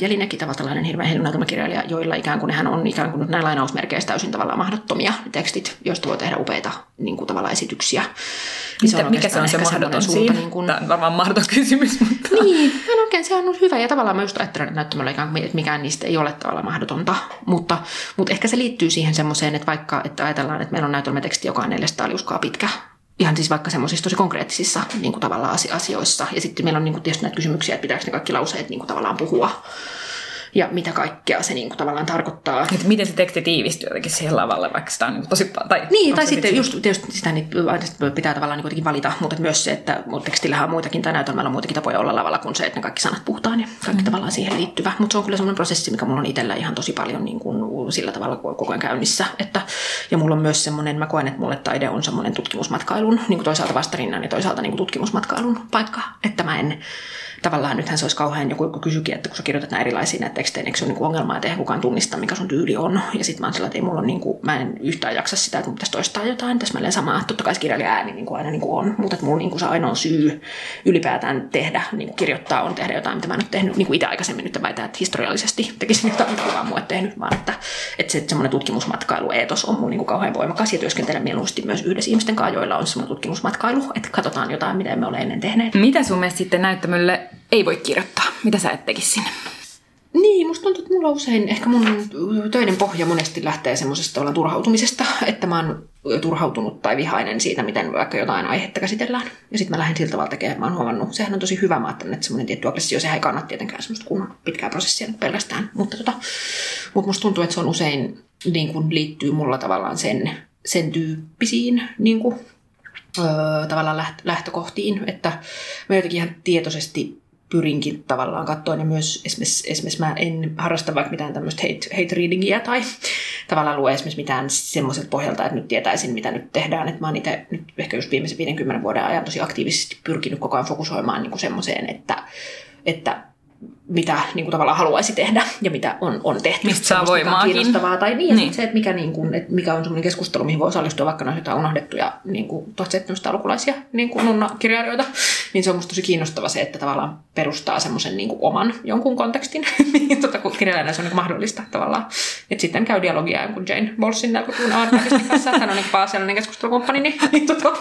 Jelinek, tavallaan hirveän hieno näytelmäkirjailija, joilla ikään kuin hän on ikään kuin näin lainausmerkeissä täysin tavallaan mahdottomia tekstit, joista voi tehdä upeita niin kuin tavallaan esityksiä. Niin se on mikä se on se mahdoton suunta, niin kuin... Tämä on varmaan mahdoton kysymys. Mutta... Niin, no oikein se on hyvä. Ja tavallaan mä just ajattelen, että näyttämällä ikään kuin, että mikään niistä ei ole tavallaan mahdotonta. Mutta, mutta ehkä se liittyy siihen semmoiseen, että vaikka että ajatellaan, että meillä on näytelmäteksti, joka on 400 liuskaa pitkä, ihan siis vaikka semmoisissa tosi konkreettisissa niin kuin tavallaan asioissa. Ja sitten meillä on niin kuin tietysti näitä kysymyksiä, että pitääkö ne kaikki lauseet niin kuin tavallaan puhua ja mitä kaikkea se niin kuin, tavallaan tarkoittaa. Et miten se teksti tiivistyy jotenkin siihen lavalle, vaikka sitä on niin tosi. Tai niin, tai sitten just tietysti sitä niin, pitää tavallaan niin kuitenkin valita, mutta myös se, että tekstillähän on muitakin tai näytelmällä on muitakin tapoja olla lavalla kuin se, että ne kaikki sanat puhutaan ja kaikki mm. tavallaan siihen liittyvä. Mutta se on kyllä semmoinen prosessi, mikä mulla on itsellä ihan tosi paljon niin kuin, sillä tavalla koko ajan käynnissä. Että, ja mulla on myös semmoinen, mä koen, että mulle taide on semmoinen tutkimusmatkailun, niin kuin toisaalta vastarinnan ja toisaalta niin kuin tutkimusmatkailun paikka. Että mä en, tavallaan nythän se olisi kauhean joku, joku kysyikin, että kun sä kirjoitat näin erilaisia näitä tekstejä, niin se on niin ongelma, että eihän kukaan tunnista, mikä sun tyyli on. Ja sitten mä oon sillä, että ei mulla niin kuin, mä en yhtään jaksa sitä, että mun pitäisi toistaa jotain täsmälleen samaa. Totta kai se kirjailija ääni niin kuin aina niin kuin on, mutta että mulla niin kuin se ainoa syy ylipäätään tehdä, niin kuin kirjoittaa, on tehdä jotain, mitä mä en ole tehnyt niin kuin itse aikaisemmin nyt väitän, että historiallisesti tekisin jotain, mitä kukaan muu ei tehnyt, vaan että, että se, semmoinen tutkimusmatkailueetos on mun niin kuin kauhean voimakas ja työskentelen mieluusti myös yhdessä ihmisten kanssa, joilla on semmoinen tutkimusmatkailu, että katsotaan jotain, mitä emme ole ennen tehneet. Mitä sun mielestä sitten näyttämölle ei voi kirjoittaa? Mitä sä et tekisi sinne? Niin, musta tuntuu, että mulla usein, ehkä mun töiden pohja monesti lähtee semmoisesta olla turhautumisesta, että mä oon turhautunut tai vihainen siitä, miten vaikka jotain aihetta käsitellään. Ja sitten mä lähden siltä tavalla tekemään, mä oon huomannut, sehän on tosi hyvä, mä ajattelen, että semmoinen tietty aggressio, sehän ei kannata tietenkään semmoista kunnon pitkää prosessia pelkästään. Mutta, tota, mutta musta tuntuu, että se on usein niin kuin liittyy mulla tavallaan sen, sen tyyppisiin niin tavallaan lähtökohtiin, että mä jotenkin ihan tietoisesti pyrinkin tavallaan katsoa ja myös esimerkiksi, esimerkiksi mä en harrasta vaikka mitään tämmöistä hate, hate readingia tai tavallaan lue esimerkiksi mitään semmoiselta pohjalta, että nyt tietäisin, mitä nyt tehdään. Että mä oon itse nyt ehkä just viimeisen 50 vuoden ajan tosi aktiivisesti pyrkinyt koko ajan fokusoimaan niin kuin semmoiseen, että, että mitä niin kuin tavallaan haluaisi tehdä ja mitä on, on tehty. Mistä saa voimaakin. Kiinnostavaa. Tai niin, niin. se, että mikä, niin kuin, että mikä on semmoinen keskustelu, mihin voi osallistua vaikka noita jotain unohdettuja niin kuin 1700-lukulaisia niin kuin nunna-kirjailijoita, niin se on musta tosi kiinnostava se, että tavallaan perustaa semmoisen niin kuin oman jonkun kontekstin, mihin tota, kun kirjailijana se on niin mahdollista tavallaan. Että sitten käy dialogia jonkun Jane Bolsin 40-luvun kanssa, että hän on niin pääasiallinen keskustelukumppani, niin, niin tota.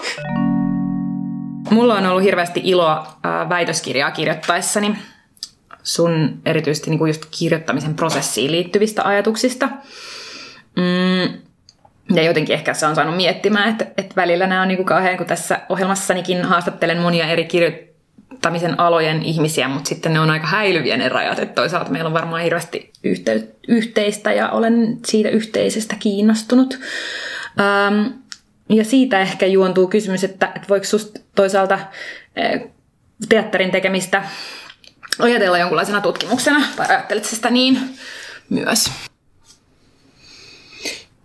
Mulla on ollut hirveästi iloa äh, väitöskirjaa kirjoittaessani sun erityisesti niin kuin just kirjoittamisen prosessiin liittyvistä ajatuksista. Mm, ja jotenkin ehkä se on saanut miettimään, että, että välillä nämä on niin kuin kauhean, kun tässä ohjelmassanikin haastattelen monia eri kirjoittamisen alojen ihmisiä, mutta sitten ne on aika häilyviä ne rajat. Että toisaalta meillä on varmaan hirveästi yhteistä ja olen siitä yhteisestä kiinnostunut. Ähm, ja siitä ehkä juontuu kysymys, että, että voiko susta toisaalta eh, teatterin tekemistä ajatella jonkunlaisena tutkimuksena, tai ajattelet sitä niin myös?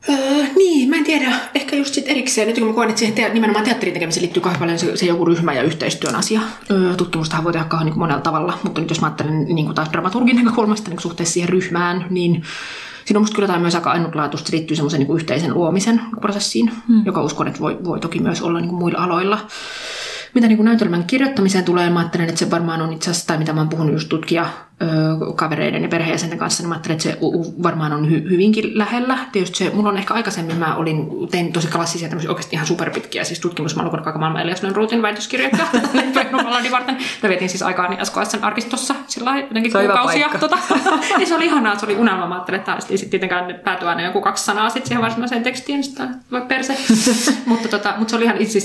Öö, niin, mä en tiedä. Ehkä just sit erikseen, nyt kun mä koen, että siihen te- nimenomaan teatterin tekemiseen liittyy kauhean paljon se, se joku ryhmä ja yhteistyön asia. Öö, tutkimustahan voi tehdä kauhean niin monella tavalla, mutta nyt jos mä ajattelen niin kuin taas dramaturgin näkökulmasta niin suhteessa siihen ryhmään, niin siinä on musta kyllä myös aika ainutlaatuista, se liittyy semmoisen niin yhteisen luomisen prosessiin, hmm. joka uskon, että voi, voi toki myös olla niin kuin muilla aloilla mitä niin kuin näytelmän kirjoittamiseen tulee, mä ajattelen, että se varmaan on itse asiassa, tai mitä mä oon puhunut just tutkija kavereiden ja perheenjäsenten kanssa, niin mä ajattelen, että se varmaan on hy- hyvinkin lähellä. Tietysti se, mulla on ehkä aikaisemmin, mä olin, tein tosi klassisia tämmöisiä oikeasti ihan superpitkiä, siis tutkimusmalukon kaiken maailman Elias Lönnruutin väitöskirjoja varten. Mä vietin siis aikaa niin SKSn arkistossa sillä jotenkin kuukausia. Tota, niin se oli ihanaa, se oli unelma. Mä ajattelin, että ei sitten tietenkään päätyä aina joku kaksi sanaa sit siihen varsinaiseen tekstiin, sitä voi perse. mutta, tota, mutta se oli ihan itse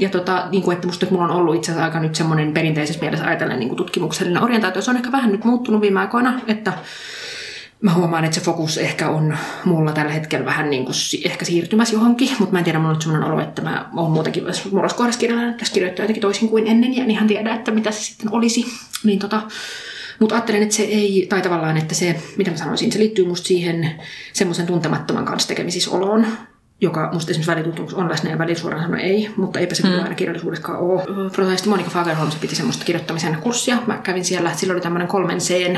ja tota, niin kuin, että musta että mulla on ollut itse asiassa aika nyt semmoinen perinteisessä mielessä ajatellen niin kuin tutkimuksellinen orientaatio. Se on ehkä vähän nyt muuttunut viime aikoina, että mä huomaan, että se fokus ehkä on mulla tällä hetkellä vähän niin kuin ehkä siirtymässä johonkin, mutta mä en tiedä, mulla on sellainen olo, että mä oon muutenkin murroskohdassa kirjallinen, tässä kirjoittaa jotenkin toisin kuin ennen, ja en ihan tiedä, että mitä se sitten olisi. Niin tota, mutta ajattelen, että se ei, tai tavallaan, että se, mitä mä sanoisin, se liittyy musta siihen semmoisen tuntemattoman kanssa tekemisissä oloon, joka musta esimerkiksi välitutkimus on läsnä ja välillä suoraan sanoi ei, mutta eipä se mm. aina kirjallisuudessakaan ole. Protesti Monika Fagerholm piti semmoista kirjoittamisen kurssia. Mä kävin siellä, sillä oli tämmöinen kolmen C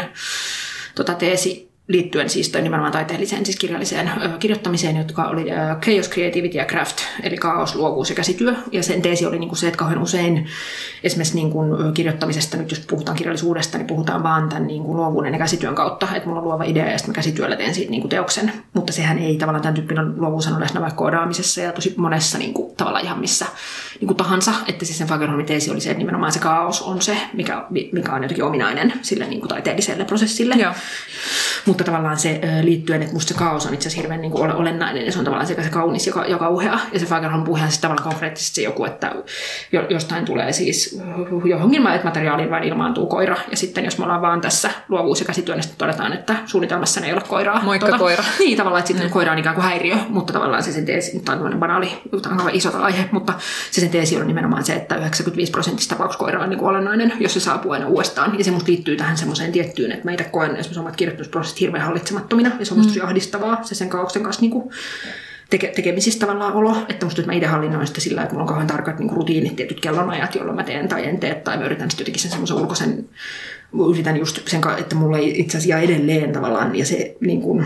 tota, teesi liittyen siis toi nimenomaan taiteelliseen, siis kirjalliseen ö, kirjoittamiseen, jotka oli ö, Chaos, Creativity ja Craft, eli kaos, luovuus ja käsityö. Ja sen teesi oli niinku se, että kauhean usein esimerkiksi niinku, kirjoittamisesta, nyt jos puhutaan kirjallisuudesta, niin puhutaan vaan tämän niinku, luovuuden ja käsityön kautta, että mulla on luova idea ja sitten mä käsityöllä teen siitä niinku, teoksen. Mutta sehän ei tavallaan tämän tyyppinen luovuus on läsnä vaikka koodaamisessa ja tosi monessa niinku, tavallaan ihan missä niinku, tahansa. Että siis sen Fagerholmin teesi oli se, että nimenomaan se kaos on se, mikä, mikä on jotenkin ominainen sille niinku, taiteelliselle prosessille. Joo. Mutta tavallaan se liittyen, että musta se kaos on itse asiassa hirveän niin kuin olennainen ja se on tavallaan sekä se kaunis joka, joka kauhea. Ja se Fagerholm puhuu siis tavallaan konkreettisesti se joku, että jostain tulee siis johonkin materiaaliin vain ilmaantuu koira. Ja sitten jos me ollaan vaan tässä luovuus- ja käsityö, niin todetaan, että suunnitelmassa ei ole koiraa. Moikka tuota, koira. Niin, tavallaan, että sitten mm. koira on ikään kuin häiriö, mutta tavallaan se sen teesi, tämä on banaali, tämä on iso aihe, mutta se sen teesi on nimenomaan se, että 95 prosentista tapauksessa koira on niin kuin olennainen, jos se saapuu aina uudestaan. Ja se musta liittyy tähän semmoiseen tiettyyn, että meitä koen esimerkiksi omat kirjoitusprosessit hirveän hallitsemattomina, ja se on musta mm. ahdistavaa se sen kaauksen kanssa niin kuin teke, tekemisissä tavallaan olo, että musta mä itse hallinnoin sitä sillä, että mulla on kauhean tarkat niin rutiinit, tietyt kellonajat, jolloin mä teen tai en tee, tai mä yritän sitten jotenkin sen semmoisen ulkoisen, yritän just sen, että mulla ei itse asiassa edelleen tavallaan, ja se niin kuin,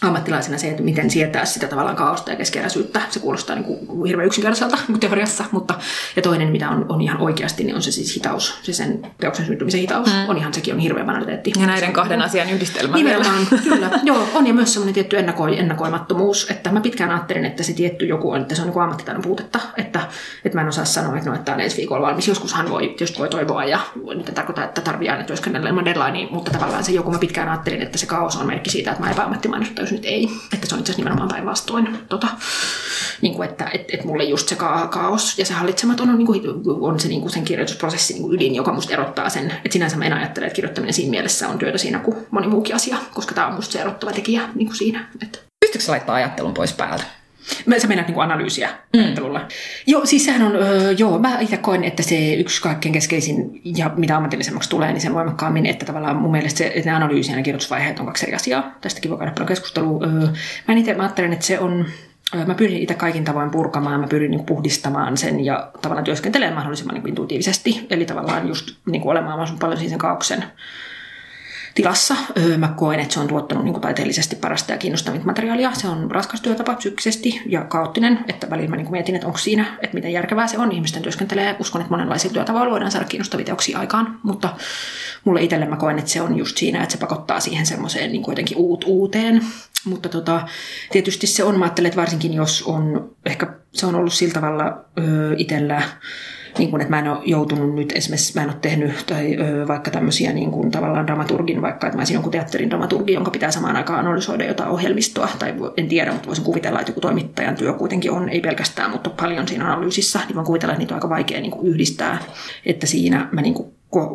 ammattilaisena se, että miten sietää sitä tavallaan kaaosta ja keskeräisyyttä. Se kuulostaa niin kuin hirveän yksinkertaiselta teoriassa, mutta ja toinen, mitä on, on ihan oikeasti, niin on se siis hitaus. Se sen teoksen syntymisen hitaus mm. on ihan, sekin on hirveä banaliteetti. Ja näiden kahden on, asian yhdistelmä Nimenomaan, kyllä. Joo, on ja myös semmoinen tietty ennakoi, ennakoimattomuus, että mä pitkään ajattelin, että se tietty joku on, että se on niin ammattitaidon puutetta, että, että mä en osaa sanoa, että no, että tämä on ensi viikolla valmis. Joskushan voi, tietysti voi toivoa ja nyt en tarkoita, että tarvii aina työskennellä ilman deadlinea, mutta tavallaan se joku mä pitkään ajattelin, että se kaos on merkki siitä, että mä epäammattimainen, jos nyt ei. Että se on itse asiassa nimenomaan päinvastoin. Tota, niin kuin, että et, et mulle just se ka- kaos ja se hallitsematon on, niin kuin, on se niin kuin sen kirjoitusprosessin niin ydin, joka musta erottaa sen. Että sinänsä mä en ajattele, että kirjoittaminen siinä mielessä on työtä siinä kuin moni muukin asia, koska tämä on musta se erottava tekijä niin kuin siinä. Että. Pystytkö laittaa ajattelun pois päältä? Sä mennään niin analyysiä mm. ajattelulla. Joo, siis sehän on, öö, joo, mä itse koen, että se yksi kaikkein keskeisin, ja mitä ammatillisemmaksi tulee, niin sen voimakkaammin, että tavallaan mun mielestä se, että ne analyysi ja ne kirjoitusvaiheet on kaksi eri asiaa. Tästäkin voi käydä paljon keskustelua. Öö, mä itse ajattelen, että se on, Mä pyrin itse kaikin tavoin purkamaan, mä pyrin niin puhdistamaan sen ja tavallaan työskentelemään mahdollisimman niin intuitiivisesti. Eli tavallaan just niin kuin olemaan mahdollisimman paljon siinä sen kaauksen tilassa. Mä koen, että se on tuottanut niin kuin taiteellisesti parasta ja kiinnostavinta materiaalia. Se on raskas työtapa psyykkisesti ja kaoottinen, että välillä mä niin kuin mietin, että onko siinä, että miten järkevää se on. Ihmisten työskentelee, uskon, että monenlaisia työtavoilla voidaan saada kiinnostavia teoksia aikaan, mutta mulle itselle mä koen, että se on just siinä, että se pakottaa siihen semmoiseen niin jotenkin uut, uuteen. Mutta tota, tietysti se on, mä ajattelen, että varsinkin jos on, ehkä se on ollut sillä tavalla öö, itsellä niin kuin, että mä en ole joutunut nyt esimerkiksi, mä en ole tehnyt tai ö, vaikka tämmöisiä niin kuin, tavallaan dramaturgin, vaikka että mä olisin jonkun teatterin dramaturgi, jonka pitää samaan aikaan analysoida jotain ohjelmistoa, tai en tiedä, mutta voisin kuvitella, että joku toimittajan työ kuitenkin on, ei pelkästään, mutta paljon siinä analyysissä, niin voin kuvitella, että niitä on aika vaikea niin kuin yhdistää, että siinä mä niin kuin,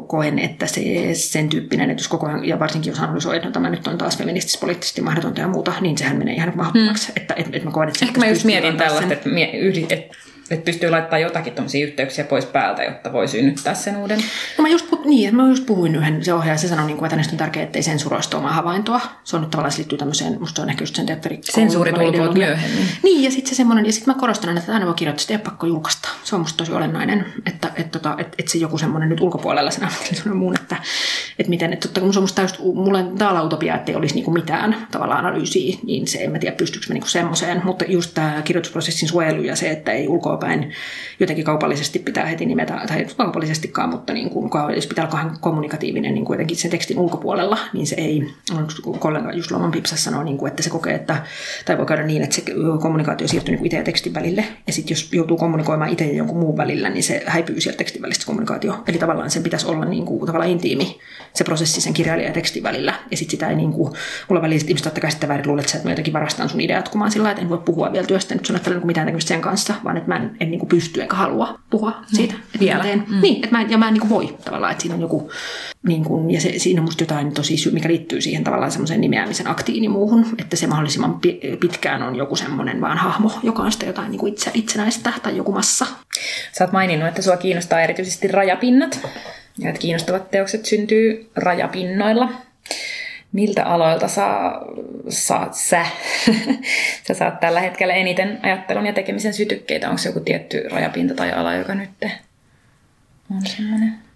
koen, että se, sen tyyppinen, että jos koko ajan, ja varsinkin jos analysoi, että no, tämä nyt on taas feministis-poliittisesti mahdotonta ja muuta, niin sehän menee ihan mahdottomaksi. Hmm. Että, että, että mä koen, että Ehkä mä just mietin tällaista, että, että että pystyy laittamaan jotakin tuommoisia yhteyksiä pois päältä, jotta voi synnyttää sen uuden. No mä just, niin, mä just puhuin yhden, se ohjaaja, se sanoi, niin kuin, että hänestä on tärkeää, ettei sensuroista omaa havaintoa. Se on nyt tavallaan, se liittyy tämmöiseen, musta se on ehkä just sen teatteri. Sensuuri tulkoon myöhemmin. Niin, ja sitten se semmoinen, ja sitten mä korostan, että aina voi kirjoittaa, sitä ei ole pakko julkaista. Se on musta tosi olennainen, että, että, että, tota, että, että se joku semmoinen nyt ulkopuolella sen ammatillisuuden muun, että, että miten, että totta kun se on musta just, mulle täällä utopia, että ei olisi niin kuin mitään tavallaan analyysiä, niin se en mä tiedä pystyykö mä niin kuin semmoiseen, mutta just tämä kirjoitusprosessin suojelu ja se, että ei ulkoapäin jotenkin kaupallisesti pitää heti nimetä, tai kaupallisestikaan, mutta niin kuin, jos pitää olla kommunikatiivinen niin kuitenkin sen tekstin ulkopuolella, niin se ei, kollega just Loman Pipsas sanoo, niin kuin, että se kokee, että, tai voi käydä niin, että se kommunikaatio siirtyy niin itse ja tekstin välille, ja sitten jos joutuu kommunikoimaan itse jonkun muun välillä, niin se häipyy sieltä tekstin välistä kommunikaatio. Eli tavallaan sen pitäisi olla niin kuin, tavallaan intiimi se prosessi sen kirjailijan ja tekstin välillä, ja sitten sitä ei niin kuin, mulla välillä ihmiset totta kai sitten väärin luulet, että mä jotenkin varastan sun ideat kumaan sillä että en voi puhua vielä työstä, nyt sun mitään tekemistä sen kanssa, vaan että mä en, en niin kuin pysty enkä halua puhua mm. siitä, mm. Vielä. Mm. Niin, että mä, ja mä en niin kuin voi tavallaan, että siinä on joku, niin kuin, ja se, siinä on musta jotain tosi, mikä liittyy siihen tavallaan semmoiseen nimeämisen aktiin ja muuhun, että se mahdollisimman pitkään on joku semmoinen vaan hahmo, joka on sitä jotain niin kuin itse, itsenäistä tai joku massa. Sä oot maininnut, että sua kiinnostaa erityisesti rajapinnat ja että kiinnostavat teokset syntyy rajapinnoilla miltä aloilta saa, saat sä, sä saat tällä hetkellä eniten ajattelun ja tekemisen sytykkeitä? Onko se joku tietty rajapinta tai ala, joka nyt on semmoinen?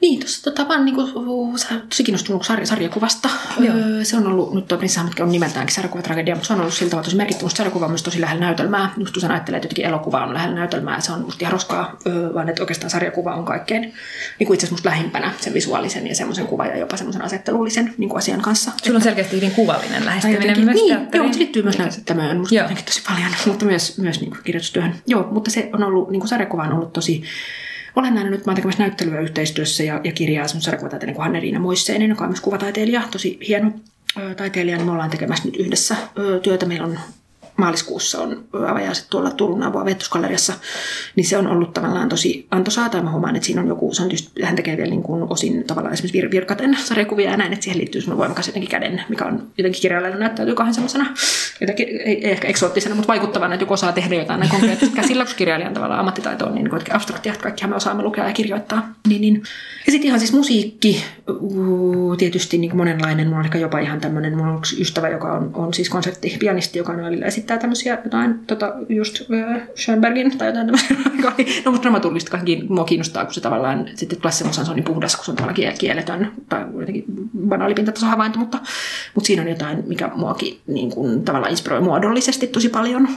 Niin, tuossa tota, vaan niinku, sä tosi kiinnostunut sarja, sarjakuvasta. Öö, se on ollut, nyt tuo Prinsessa on nimeltäänkin sarjakuvatragedia, mutta se on ollut siltä tavalla tosi merkittävä. Sarjakuva on myös tosi lähellä näytelmää. Just usein ajattelee, että jotenkin elokuva on lähellä näytelmää. Se on musta ihan roskaa, öö, vaan että oikeastaan sarjakuva on kaikkein niin kuin itse asiassa musta lähimpänä sen visuaalisen ja semmoisen kuvan ja jopa semmoisen asettelullisen niin kuin asian kanssa. Sulla on selkeästi hyvin kuvallinen lähestyminen myös Niin, joo, mutta se liittyy myös näyttämään musta tosi paljon, mutta myös, myös niin kuin kirjoitustyöhön. Joo, mutta se on ollut, niin kuin sarjakuva on ollut tosi olennainen nyt, mä oon tekemässä näyttelyä yhteistyössä ja, ja kirjaa semmoisen sarjakuvataiteilijan kuin Hanne-Riina Moisseinen, joka on myös kuvataiteilija, tosi hieno taiteilija, niin me ollaan tekemässä nyt yhdessä työtä. Meillä on maaliskuussa on avajaiset tuolla Turun Vetusgalleriassa, niin se on ollut tavallaan tosi antoisaa, tai mä huomaan, että siinä on joku, se on just, hän tekee vielä niin kuin osin tavallaan esimerkiksi vir- virkaten sarjakuvia ja näin, että siihen liittyy semmoinen voimakas jotenkin käden, mikä on jotenkin kirjailijana näyttäytyy kahden semmoisena, jotenkin ei, ehkä eksoottisena, mutta vaikuttavana, että joku osaa tehdä jotain näin konkreettista käsillä, koska kirjailijan tavallaan ammattitaito on niin kuin abstraktia, että kaikkihan me osaamme lukea ja kirjoittaa. Niin, niin. Ja sitten ihan siis musiikki, tietysti niin kuin monenlainen, mulla on ehkä jopa ihan tämmöinen, mulla on yksi ystävä, joka on, on siis konserttipianisti, joka on välillä esittää tämmöisiä jotain, tota, just äh, Schönbergin tai jotain tämmöisiä. no mutta dramaturgista kaikki mua kiinnostaa, kun se tavallaan sitten klassisen se on niin puhdas, kun se on tavallaan kieletön tai jotenkin banaalipintataso havainto, mutta, mutta siinä on jotain, mikä muakin niin kuin, tavallaan inspiroi muodollisesti tosi paljon.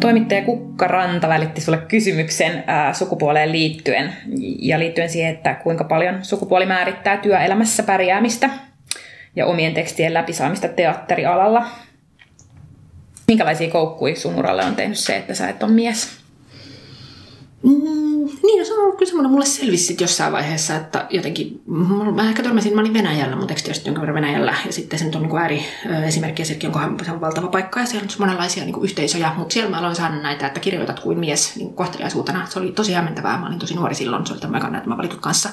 Toimittaja Kukka Ranta välitti sulle kysymyksen ää, sukupuoleen liittyen ja liittyen siihen, että kuinka paljon sukupuoli määrittää työelämässä pärjäämistä ja omien tekstien läpisaamista teatterialalla. Minkälaisia koukkuja sun uralle on tehnyt se, että sä et ole mies? Mm, niin, no se on ollut kyllä semmoinen, mulle selvisi jossain vaiheessa, että jotenkin, mä ehkä törmäsin, mä olin Venäjällä, mun tekstiöstä jonka verran Venäjällä, ja sitten se on niin ääri esimerkki, ja onkohan se on valtava paikka, ja siellä on monenlaisia niin yhteisöjä, mutta siellä mä aloin saada näitä, että kirjoitat kuin mies niin kohteliaisuutena. Se oli tosi hämmentävää, mä olin tosi nuori silloin, se oli tämän että mä valitut kanssa.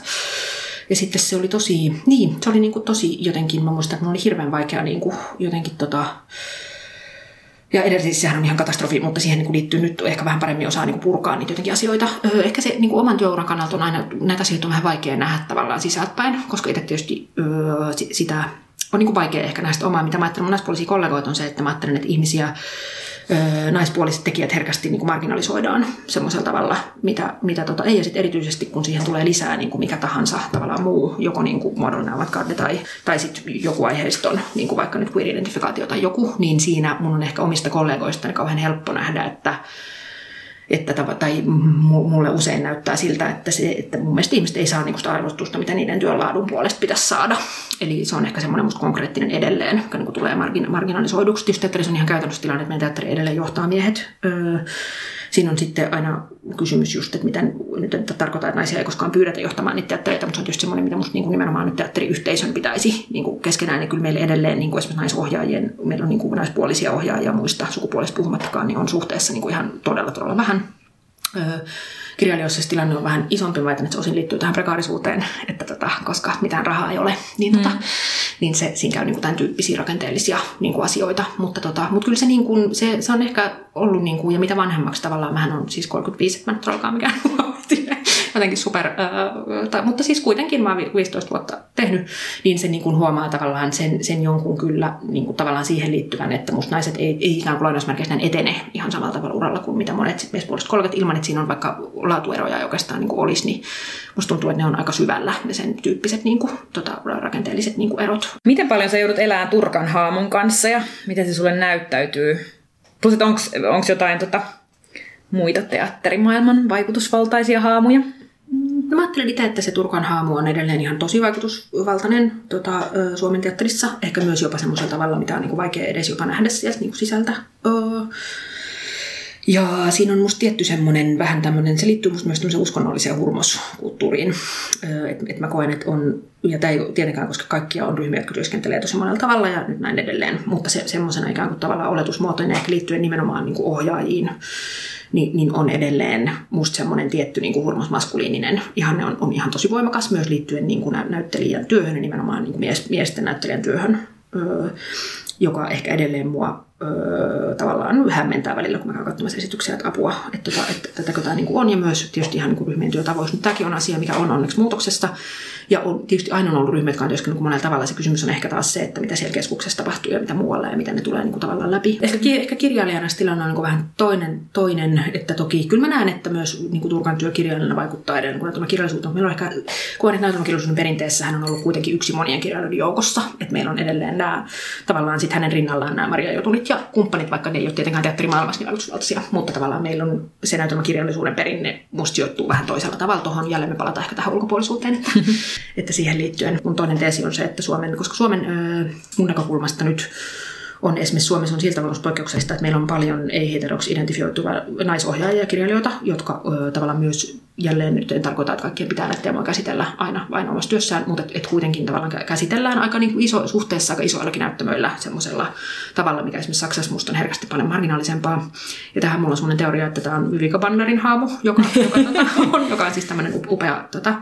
Ja sitten se oli tosi, niin, se oli niin kuin tosi jotenkin, mä muistan, että mun oli hirveän vaikea niin kuin, jotenkin tota, ja edelleen sehän on ihan katastrofi, mutta siihen niin kuin liittyy nyt ehkä vähän paremmin osaa niin kuin purkaa niitä jotenkin asioita. Ehkä se niin kuin oman työuran kannalta on aina, näitä asioita on vähän vaikea nähdä tavallaan sisältäpäin, koska itse tietysti öö, sitä on niin kuin vaikea ehkä näistä omaa, mitä mä ajattelen mun naispuolisia kollegoita on se, että mä ajattelen, että ihmisiä naispuoliset tekijät herkästi niin kuin marginalisoidaan semmoisella tavalla, mitä, mitä tota, ei. Ja sitten erityisesti, kun siihen tulee lisää niin kuin mikä tahansa tavallaan muu, joko niin kuin muodollinen avantgarde tai, tai sitten joku aiheiston, niin kuin vaikka nyt queer-identifikaatio tai joku, niin siinä mun on ehkä omista kollegoistani kauhean helppo nähdä, että että, tai mulle usein näyttää siltä, että, se, että mun mielestä ihmiset ei saa niinku sitä arvostusta, mitä niiden työn laadun puolesta pitäisi saada. Eli se on ehkä semmoinen musta konkreettinen edelleen, joka niin tulee margin, marginalisoiduksi. Tietysti on ihan käytännössä tilanne, että meidän teatteri edelleen johtaa miehet. Öö, siinä on sitten aina kysymys just, että miten, nyt en tarkoita, että naisia ei koskaan pyydetä johtamaan niitä teattereita, mutta se on tietysti semmoinen, mitä musta niin kuin nimenomaan nyt teatteriyhteisön pitäisi niin kuin keskenään. Ja kyllä meillä edelleen niin kuin esimerkiksi naisohjaajien, meillä on niin kuin naispuolisia ohjaajia muista sukupuolista puhumattakaan, niin on suhteessa niin kuin ihan todella todella vähän. Öö, kirjailijoissa se tilanne on vähän isompi, mä että se osin liittyy tähän prekaarisuuteen, että tota, koska mitään rahaa ei ole, niin, tota, mm. niin se, siinä käy niin kuin tämän tyyppisiä rakenteellisia niin kuin asioita. Mutta, tota, mutta kyllä se, niin kuin, se, se on ehkä ollut, niin kuin, ja mitä vanhemmaksi tavallaan, mähän on siis 35, mä nyt olekaan mikään jotenkin super, äh, mutta siis kuitenkin mä oon 15 vuotta tehnyt, niin se niin kuin huomaa tavallaan sen, sen jonkun kyllä niin kuin tavallaan siihen liittyvän, että musta naiset ei, ei ikään kuin lainausmerkeissä etene ihan samalla tavalla uralla kuin mitä monet miespuoliset kollegat, ilman että siinä on vaikka laatueroja oikeastaan niin kuin olisi, niin musta tuntuu, että ne on aika syvällä ne sen tyyppiset niin kuin, tota, rakenteelliset niin kuin erot. Miten paljon sä joudut elämään Turkan haamun kanssa ja miten se sulle näyttäytyy? Plus, onko jotain tota, muita teatterimaailman vaikutusvaltaisia haamuja? Mä ajattelen itse, että se Turkan haamu on edelleen ihan tosi vaikutusvaltainen tota, Suomen teatterissa. Ehkä myös jopa semmoisella tavalla, mitä on niin kuin vaikea edes jopa nähdä sieltä niin kuin sisältä. Ja siinä on musta tietty semmoinen vähän tämmöinen, se liittyy musta myös tämmöiseen uskonnolliseen hurmoskulttuuriin. Että et mä koen, että on, ja tämä ei tietenkään koska kaikkia on ryhmiä, jotka työskentelee tosi monella tavalla ja nyt näin edelleen, mutta se, semmoisena ikään kuin tavallaan oletusmuotoinen ehkä liittyen nimenomaan niin kuin ohjaajiin niin, niin on edelleen musta semmoinen tietty niin kuin maskuliininen. Ihanne on, on ihan tosi voimakas myös liittyen niin kuin näyttelijän työhön ja nimenomaan niin kuin mies, miesten näyttelijän työhön, öö, joka ehkä edelleen mua öö, tavallaan hämmentää välillä, kun mä käyn katsomassa esityksiä, että apua, että, tota, että tätäkö tämä niin on, ja myös tietysti ihan niin ryhmien työtavoissa. Mutta tämäkin on asia, mikä on onneksi muutoksessa, ja on tietysti aina on ollut ryhmät, jotka on työskennellyt monella tavalla. Se kysymys on ehkä taas se, että mitä siellä keskuksessa tapahtuu ja mitä muualla ja miten ne tulee niin kuin tavallaan läpi. Ehkä, ehkä kirjailijana tilanne on niin vähän toinen, toinen, että toki kyllä mä näen, että myös niin kuin Turkan työ kirjailijana vaikuttaa edelleen näytelmä kirjallisuuteen. Meillä on ehkä, kun näytelmäkirjallisuuden perinteessä hän on ollut kuitenkin yksi monien kirjailijoiden joukossa, että meillä on edelleen nämä, tavallaan sitten hänen rinnallaan nämä Maria Jotunit ja kumppanit, vaikka ne ei ole tietenkään teatterimaailmassa niin vaikutusvaltaisia, mutta tavallaan meillä on se näytelmäkirjallisuuden perinne. Musta sijoittuu vähän toisella tavalla tuohon, jälleen me palataan ehkä tähän ulkopuolisuuteen, että, että siihen liittyen mun toinen teesi on se, että Suomen, koska Suomen mun näkökulmasta nyt on esimerkiksi Suomessa on siltä tavalla poikkeuksesta, että meillä on paljon ei-heteroksi identifioituvia naisohjaajia ja kirjailijoita, jotka ö, tavallaan myös jälleen nyt en tarkoita, että kaikkien pitää näitä teemoja käsitellä aina vain omassa työssään, mutta et, et kuitenkin tavallaan käsitellään aika niin kuin iso, suhteessa aika isoillakin näyttämöillä semmoisella tavalla, mikä esimerkiksi Saksassa musta on herkästi paljon marginaalisempaa. Ja tähän mulla on semmoinen teoria, että tämä on Vivika Bannerin haamu, joka, joka, tota, on, joka on siis tämmöinen upea tota,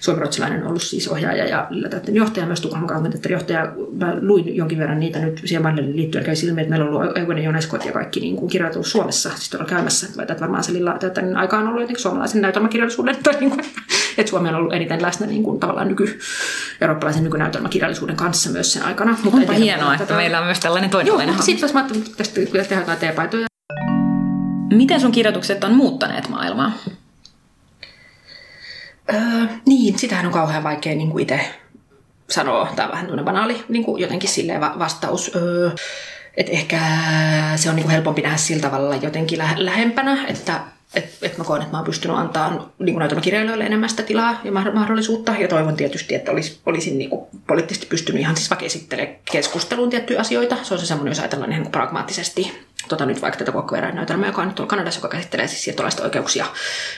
suomiruotsalainen ollut siis ohjaaja ja johtaja, myös Tukholman kaupunginteatterin johtaja. Mä luin jonkin verran niitä nyt siihen Bannerin liittyen, käy ilmi, että meillä on ollut Eugene Joneskot ja kaikki niin kuin kirjoitettu Suomessa, siis tuolla käymässä. Että varmaan se lilla, että aika on ollut jotenkin suomalaisen näytelmäkirjallisuuden, tai niin kuin, että Suomi on ollut eniten läsnä niin kuin, tavallaan nyky, eurooppalaisen nykynäytelmäkirjallisuuden kanssa myös sen aikana. Mutta Onpa hienoa, että, että meillä on myös tällainen toinen Joo, sitten jos mä ajattelin, että tästä tehdä jotain teepaitoja. Miten sun kirjoitukset on muuttaneet maailmaa? Öö, niin, sitähän on kauhean vaikea niin kuin itse sanoa. Tämä on vähän banaali niin kuin jotenkin silleen vastaus. Öö, et ehkä se on niin kuin helpompi nähdä sillä tavalla jotenkin lähempänä, että et, et mä koen, että mä oon pystynyt antaa niin näytelmäkirjailijoille enemmän sitä tilaa ja mahdollisuutta. Ja toivon tietysti, että olis, olisin niin kuin poliittisesti pystynyt ihan siis vaikka esittelemään keskusteluun tiettyjä asioita. Se on se semmoinen, jos ajatellaan ihan pragmaattisesti tota nyt vaikka tätä Kokkoverän näytelmää, joka on nyt tuolla Kanadassa, joka käsittelee siis siirtolaisten oikeuksia,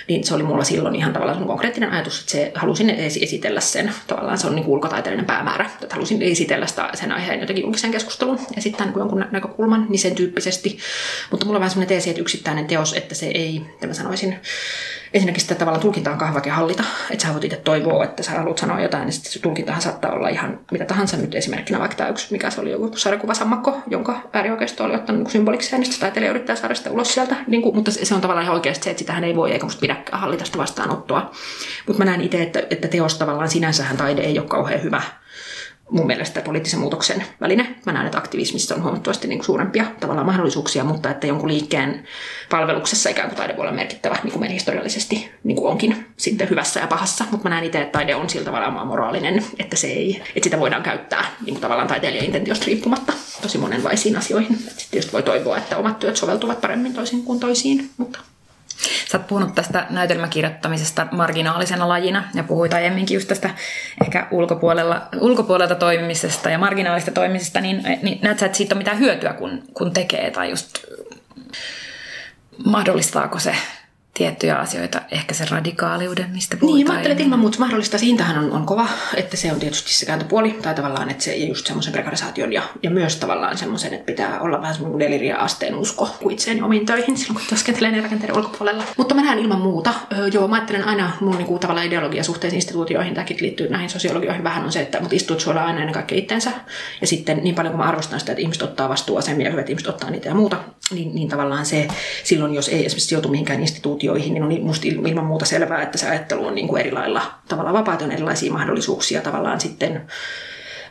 niin se oli mulla silloin ihan tavallaan konkreettinen ajatus, että se, halusin esitellä sen, tavallaan se on niin ulkotaiteellinen päämäärä, että halusin esitellä sitä, sen aiheen jotenkin julkiseen keskusteluun ja sitten niin jonkun näkökulman, niin sen tyyppisesti. Mutta mulla on vähän sellainen teesi, että yksittäinen teos, että se ei, mitä mä sanoisin, ensinnäkin sitä tavallaan tulkintaa on kahvakin hallita, että sä voit itse toivoa, että sä haluat sanoa jotain, niin sitten se tulkintahan saattaa olla ihan mitä tahansa nyt esimerkkinä, vaikka tämä yksi, mikä se oli joku sarjakuvasammakko, jonka äärioikeisto oli ottanut niin symbolikseen, niin taiteilija yrittää saada sitä ulos sieltä, niin kuin, mutta se on tavallaan ihan oikeasti se, että sitähän ei voi eikä musta pidäkään hallita sitä vastaanottoa. Mutta mä näen itse, että, että teos tavallaan sinänsähän taide ei ole kauhean hyvä mun mielestä poliittisen muutoksen väline. Mä näen, että aktivismissa on huomattavasti niin suurempia tavallaan mahdollisuuksia, mutta että jonkun liikkeen palveluksessa ikään kuin taide voi olla merkittävä, niin kuin meidän historiallisesti niin kuin onkin sitten hyvässä ja pahassa. Mutta mä näen itse, että taide on sillä tavalla moraalinen, että, se ei, että sitä voidaan käyttää niin kuin tavallaan taiteilijan intentiosta riippumatta tosi monenlaisiin asioihin. Sitten tietysti voi toivoa, että omat työt soveltuvat paremmin toisin kuin toisiin, mutta Sä oot puhunut tästä näytelmäkirjoittamisesta marginaalisena lajina ja puhuit aiemminkin just tästä ehkä ulkopuolella, ulkopuolelta toimimisesta ja marginaalista toimimisesta, niin, niin näet sä, että siitä on mitään hyötyä, kun, kun tekee tai just mahdollistaako se tiettyjä asioita, ehkä se radikaaliuden, mistä puhutaan. Niin, mä ajattelen, että ilman muuta mahdollista. Se hintahan on, on kova, että se on tietysti se kääntöpuoli, tai tavallaan, että se just semmoisen prekarisaation ja, ja myös tavallaan semmoisen, että pitää olla vähän semmoinen deliria-asteen usko kuin itseeni omiin töihin silloin, kun työskentelee rakenteiden ulkopuolella. Mutta mä näen ilman muuta, öö, joo, mä ajattelen aina mun niinku, tavallaan ideologia suhteessa instituutioihin, tämäkin liittyy näihin sosiologioihin vähän on se, että mut istuut suolla aina ennen kaikkea itsensä. Ja sitten niin paljon kuin mä arvostan sitä, että ihmiset ottaa vastuuasemia ja hyvät ihmiset ottaa niitä ja muuta, niin, niin tavallaan se silloin, jos ei esimerkiksi sijoitu mihinkään instituutioihin, niin on musta ilman muuta selvää, että se ajattelu on niin kuin eri lailla tavallaan vapaata, on erilaisia mahdollisuuksia tavallaan sitten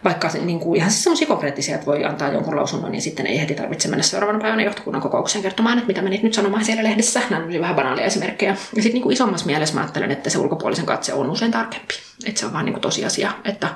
vaikka niin kuin ihan siis sellaisia konkreettisia, että voi antaa jonkun lausunnon ja sitten ei heti tarvitse mennä seuraavana päivänä johtokunnan kokoukseen kertomaan, että mitä menit nyt sanomaan siellä lehdessä. Nämä on vähän banaalia esimerkkejä. Ja sitten niin isommassa mielessä mä ajattelen, että se ulkopuolisen katse on usein tarkempi. Että se on vaan niin kuin tosiasia, että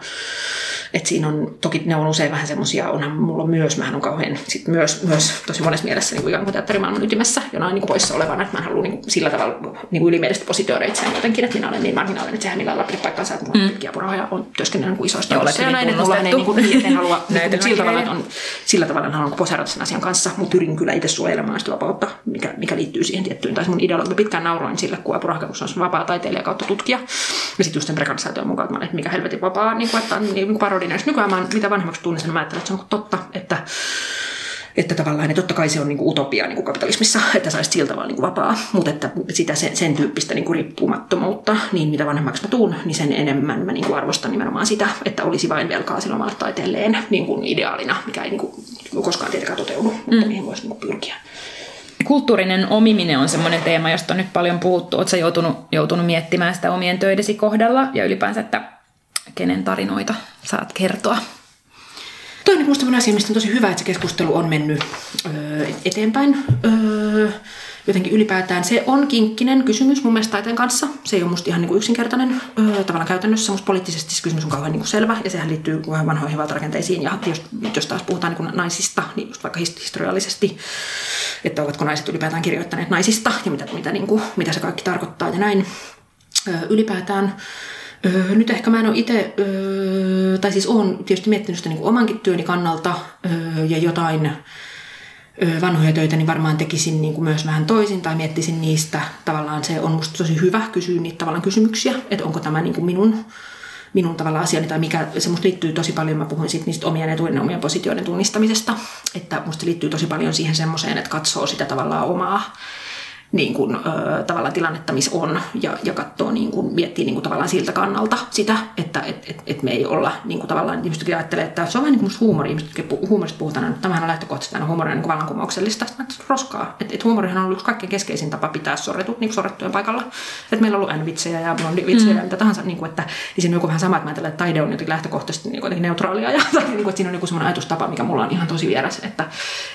et siinä on, toki ne on usein vähän semmoisia, onhan mulla myös, mä on kauhean sit myös, myös tosi monessa mielessä niin kuin ikään kuin teatterimaailman ytimessä jonain niin kuin poissa olevana, että mä haluan niin kuin sillä tavalla niin kuin ylimielisesti positioida itseäni jotenkin, että minä olen niin marginaalinen, että sehän millään lailla paikkaansa, että mulla on mm. pitkiä on työskennellyt niin kuin isoista ja ja näin, että mulla ei niin kuin, niin, en halua niin sillä tavalla, että on, sillä tavalla haluan poseerata sen asian kanssa, mutta yritin kyllä itse suojelemaan sitä vapautta, mikä, mikä liittyy siihen tiettyyn, tai mun ideologia pitkään nauroin sille, kun se on vapaa taiteilija kautta tutkija, ja sitten just sen prekarisaation mukaan, että mikä helvetin vapaa, niin kuin, että on niin parodina, nykyään mä mitä vanhemmaksi tunnen sen, mä ajattelen, että se on totta, että että tavallaan, että totta kai se on niin kuin utopia niin kuin kapitalismissa, että saisi sillä tavalla niin kuin vapaa, mutta että sitä sen, sen tyyppistä niin kuin riippumattomuutta, niin mitä vanhemmaksi mä tuun, niin sen enemmän mä niin kuin arvostan nimenomaan sitä, että olisi vain velkaa sillä omalle taiteelleen niin kuin ideaalina, mikä ei niin kuin koskaan tietenkään toteudu, mutta mm. mihin voisi niin kuin pyrkiä. Kulttuurinen omiminen on semmoinen teema, josta on nyt paljon puhuttu. Oletko joutunut, joutunut miettimään sitä omien töidesi kohdalla ja ylipäänsä, että kenen tarinoita saat kertoa? Toinen minusta asia, mistä on tosi hyvä, että se keskustelu on mennyt öö, eteenpäin. Öö, jotenkin ylipäätään se on kinkkinen kysymys mun mielestä taiteen kanssa. Se ei ole musta ihan niin kuin yksinkertainen öö, tavallaan käytännössä. Musta poliittisesti se kysymys on kauhean niin kuin selvä ja sehän liittyy vanhoihin valtarakenteisiin. Ja jos, jos taas puhutaan niin kuin naisista, niin just vaikka historiallisesti, että ovatko naiset ylipäätään kirjoittaneet naisista ja mitä, mitä, niin kuin, mitä se kaikki tarkoittaa ja näin. Öö, ylipäätään Öö, nyt ehkä mä en ole itse, öö, tai siis olen tietysti miettinyt sitä niin kuin omankin työni kannalta öö, ja jotain vanhoja töitä, niin varmaan tekisin niin kuin myös vähän toisin tai miettisin niistä. Tavallaan se on musta tosi hyvä kysyä niitä tavallaan kysymyksiä, että onko tämä niin kuin minun minun tavalla asiani tai mikä, se musta liittyy tosi paljon, mä puhuin siitä niistä omien etujen ja omien positioiden tunnistamisesta, että musta liittyy tosi paljon siihen semmoiseen, että katsoo sitä tavallaan omaa niin kuin, ö, tavallaan tilannetta, missä on, ja, ja katsoo, niin kuin, miettii niin kuin, tavallaan siltä kannalta sitä, että et, et, et me ei olla niin kuin, tavallaan, ihmiset ajattelee, että se on vähän niin kuin huumori, ihmiset, huumorista puhutaan, että tämähän on lähtökohtaisesti aina huumori niin kuin vallankumouksellista, että roskaa, että et huumorihan on ollut yksi kaikkein keskeisin tapa pitää sorretut niin sorrettujen paikalla, että meillä on ollut N-vitsejä ja blondivitsejä mm. ja mitä tahansa, niin kuin, että niin siinä on joku vähän sama, että mä ajattelen, että taide on jotenkin lähtökohtaisesti niin kuin, neutraalia, ja tai, niin kuin, että siinä on joku semmoinen ajatustapa, mikä mulla on ihan tosi vieras, että,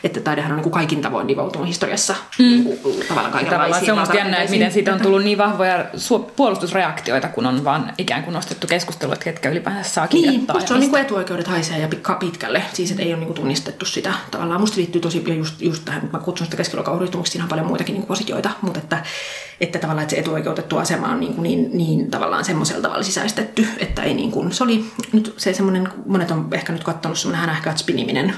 että taidehan on niin kuin kaikin tavoin nivoutunut historiassa mm. niin kuin, tavallaan kaikenlaisiin se on musta jännä, että miten siitä on tullut niin vahvoja puolustusreaktioita, kun on vaan ikään kuin nostettu keskustelua, että ketkä ylipäänsä saa niin, kirjoittaa. se on niin kuin etuoikeudet haisee ja pitkälle, siis että ei ole niin kuin tunnistettu sitä. Tavallaan musta liittyy tosi just, just tähän, mä kutsun sitä keskiluokan siinä on paljon muitakin niin positioita, mutta että, että tavallaan että se etuoikeutettu asema on niin, kuin niin, niin tavallaan semmoisella tavalla sisäistetty, että ei niin kuin, se oli nyt se semmoinen, monet on ehkä nyt katsonut semmoinen hänähkät spiniminen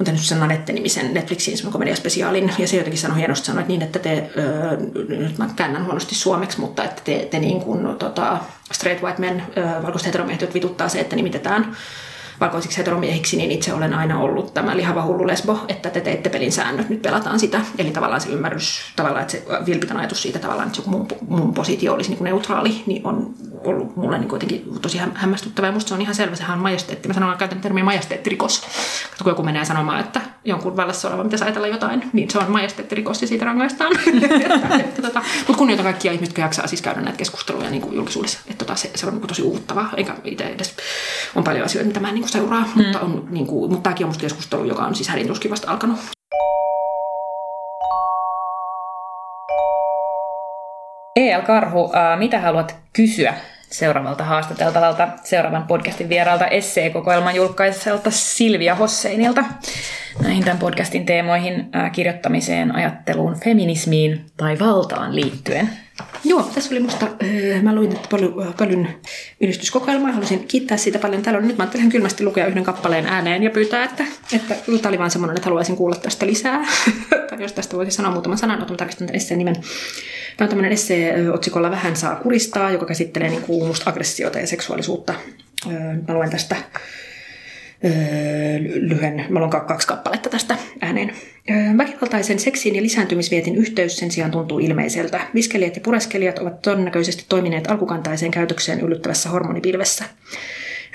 on tehnyt sen Nanette-nimisen Netflixin komediaspesiaalin, ja se jotenkin sanoi hienosti sanoa, että niin, että te, öö, nyt mä käännän huonosti suomeksi, mutta että te, te niin kuin, tota, straight white men, öö, valkoiset heteromiehet, vituttaa se, että nimitetään valkoisiksi heteromiehiksi, niin itse olen aina ollut tämä lihava hullu lesbo, että te teette pelin säännöt, nyt pelataan sitä. Eli tavallaan se ymmärrys, tavallaan, että se vilpitön ajatus siitä tavallaan, että mun, mun positio olisi niin kuin neutraali, niin on ollut mulle niin kuitenkin tosi hämmästyttävä. Ja musta se on ihan selvä, sehän on majesteetti. Mä sanon, käytän termiä majesteettirikos. Kun joku menee sanomaan, että jonkun vallassa oleva pitäisi ajatella jotain, niin se on majesteettirikos ja siitä rangaistaan. tota, mutta kunnioitan kaikkia ihmisiä, jotka jaksaa siis käydä näitä keskusteluja niin kuin julkisuudessa. Että tota, se, se, on niin kuin tosi uuttavaa. Eikä itse edes on paljon asioita, mitä mä en niin seuraa. Mm. Mutta, on, niin kuin, mutta tämäkin on musta keskustelu, joka on siis hädintuskin vasta alkanut. E.L. Karhu, äh, mitä haluat kysyä seuraavalta haastateltavalta, seuraavan podcastin vieraalta esseekokoelman julkaiselta Silvia Hosseinilta näihin tämän podcastin teemoihin, äh, kirjoittamiseen, ajatteluun, feminismiin tai valtaan liittyen? Joo, tässä oli musta, äh, mä luin että paljon, paljon yhdistyskokoelmaa, haluaisin kiittää siitä paljon. Täällä on, nyt mä ajattelin kylmästi lukea yhden kappaleen ääneen ja pyytää, että, että tämä oli vaan semmoinen, että haluaisin kuulla tästä lisää. tai jos tästä voisi sanoa muutaman sanan, otan tarkistan tämän nimen. Tämä on tämmöinen essee otsikolla Vähän saa kuristaa, joka käsittelee niin kuin musta aggressiota ja seksuaalisuutta. Mä luen tästä lyhyen, mä luen kaksi kappaletta tästä ääneen. Väkivaltaisen seksiin ja lisääntymisvietin yhteys sen sijaan tuntuu ilmeiseltä. Viskelijät ja pureskelijat ovat todennäköisesti toimineet alkukantaiseen käytökseen yllyttävässä hormonipilvessä.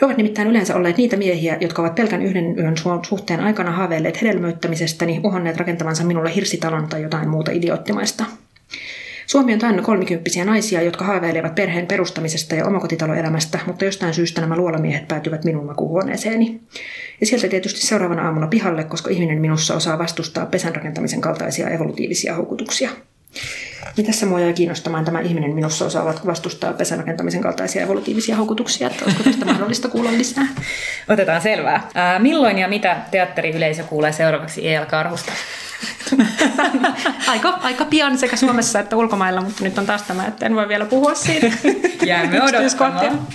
He ovat nimittäin yleensä olleet niitä miehiä, jotka ovat pelkän yhden yön suhteen aikana haaveilleet hedelmöittämisestäni, uhonneet rakentavansa minulle hirsitalon tai jotain muuta idioottimaista. Suomi on täynnä kolmikymppisiä naisia, jotka haaveilevat perheen perustamisesta ja omakotitaloelämästä, mutta jostain syystä nämä luolamiehet päätyvät minun makuuhuoneeseeni. Ja sieltä tietysti seuraavana aamulla pihalle, koska ihminen minussa osaa vastustaa pesän rakentamisen kaltaisia evolutiivisia houkutuksia. Niin tässä mua jäi kiinnostamaan tämä ihminen minussa osaa vastustaa pesän rakentamisen kaltaisia evolutiivisia houkutuksia, että olisiko tästä mahdollista kuulla lisää? Otetaan selvää. Ää, milloin ja mitä teatteriyleisö kuulee seuraavaksi E.L. Karhusta? aika, aika pian sekä Suomessa että ulkomailla, mutta nyt on taas tämä, että en voi vielä puhua siitä. Jäämme odottamaan.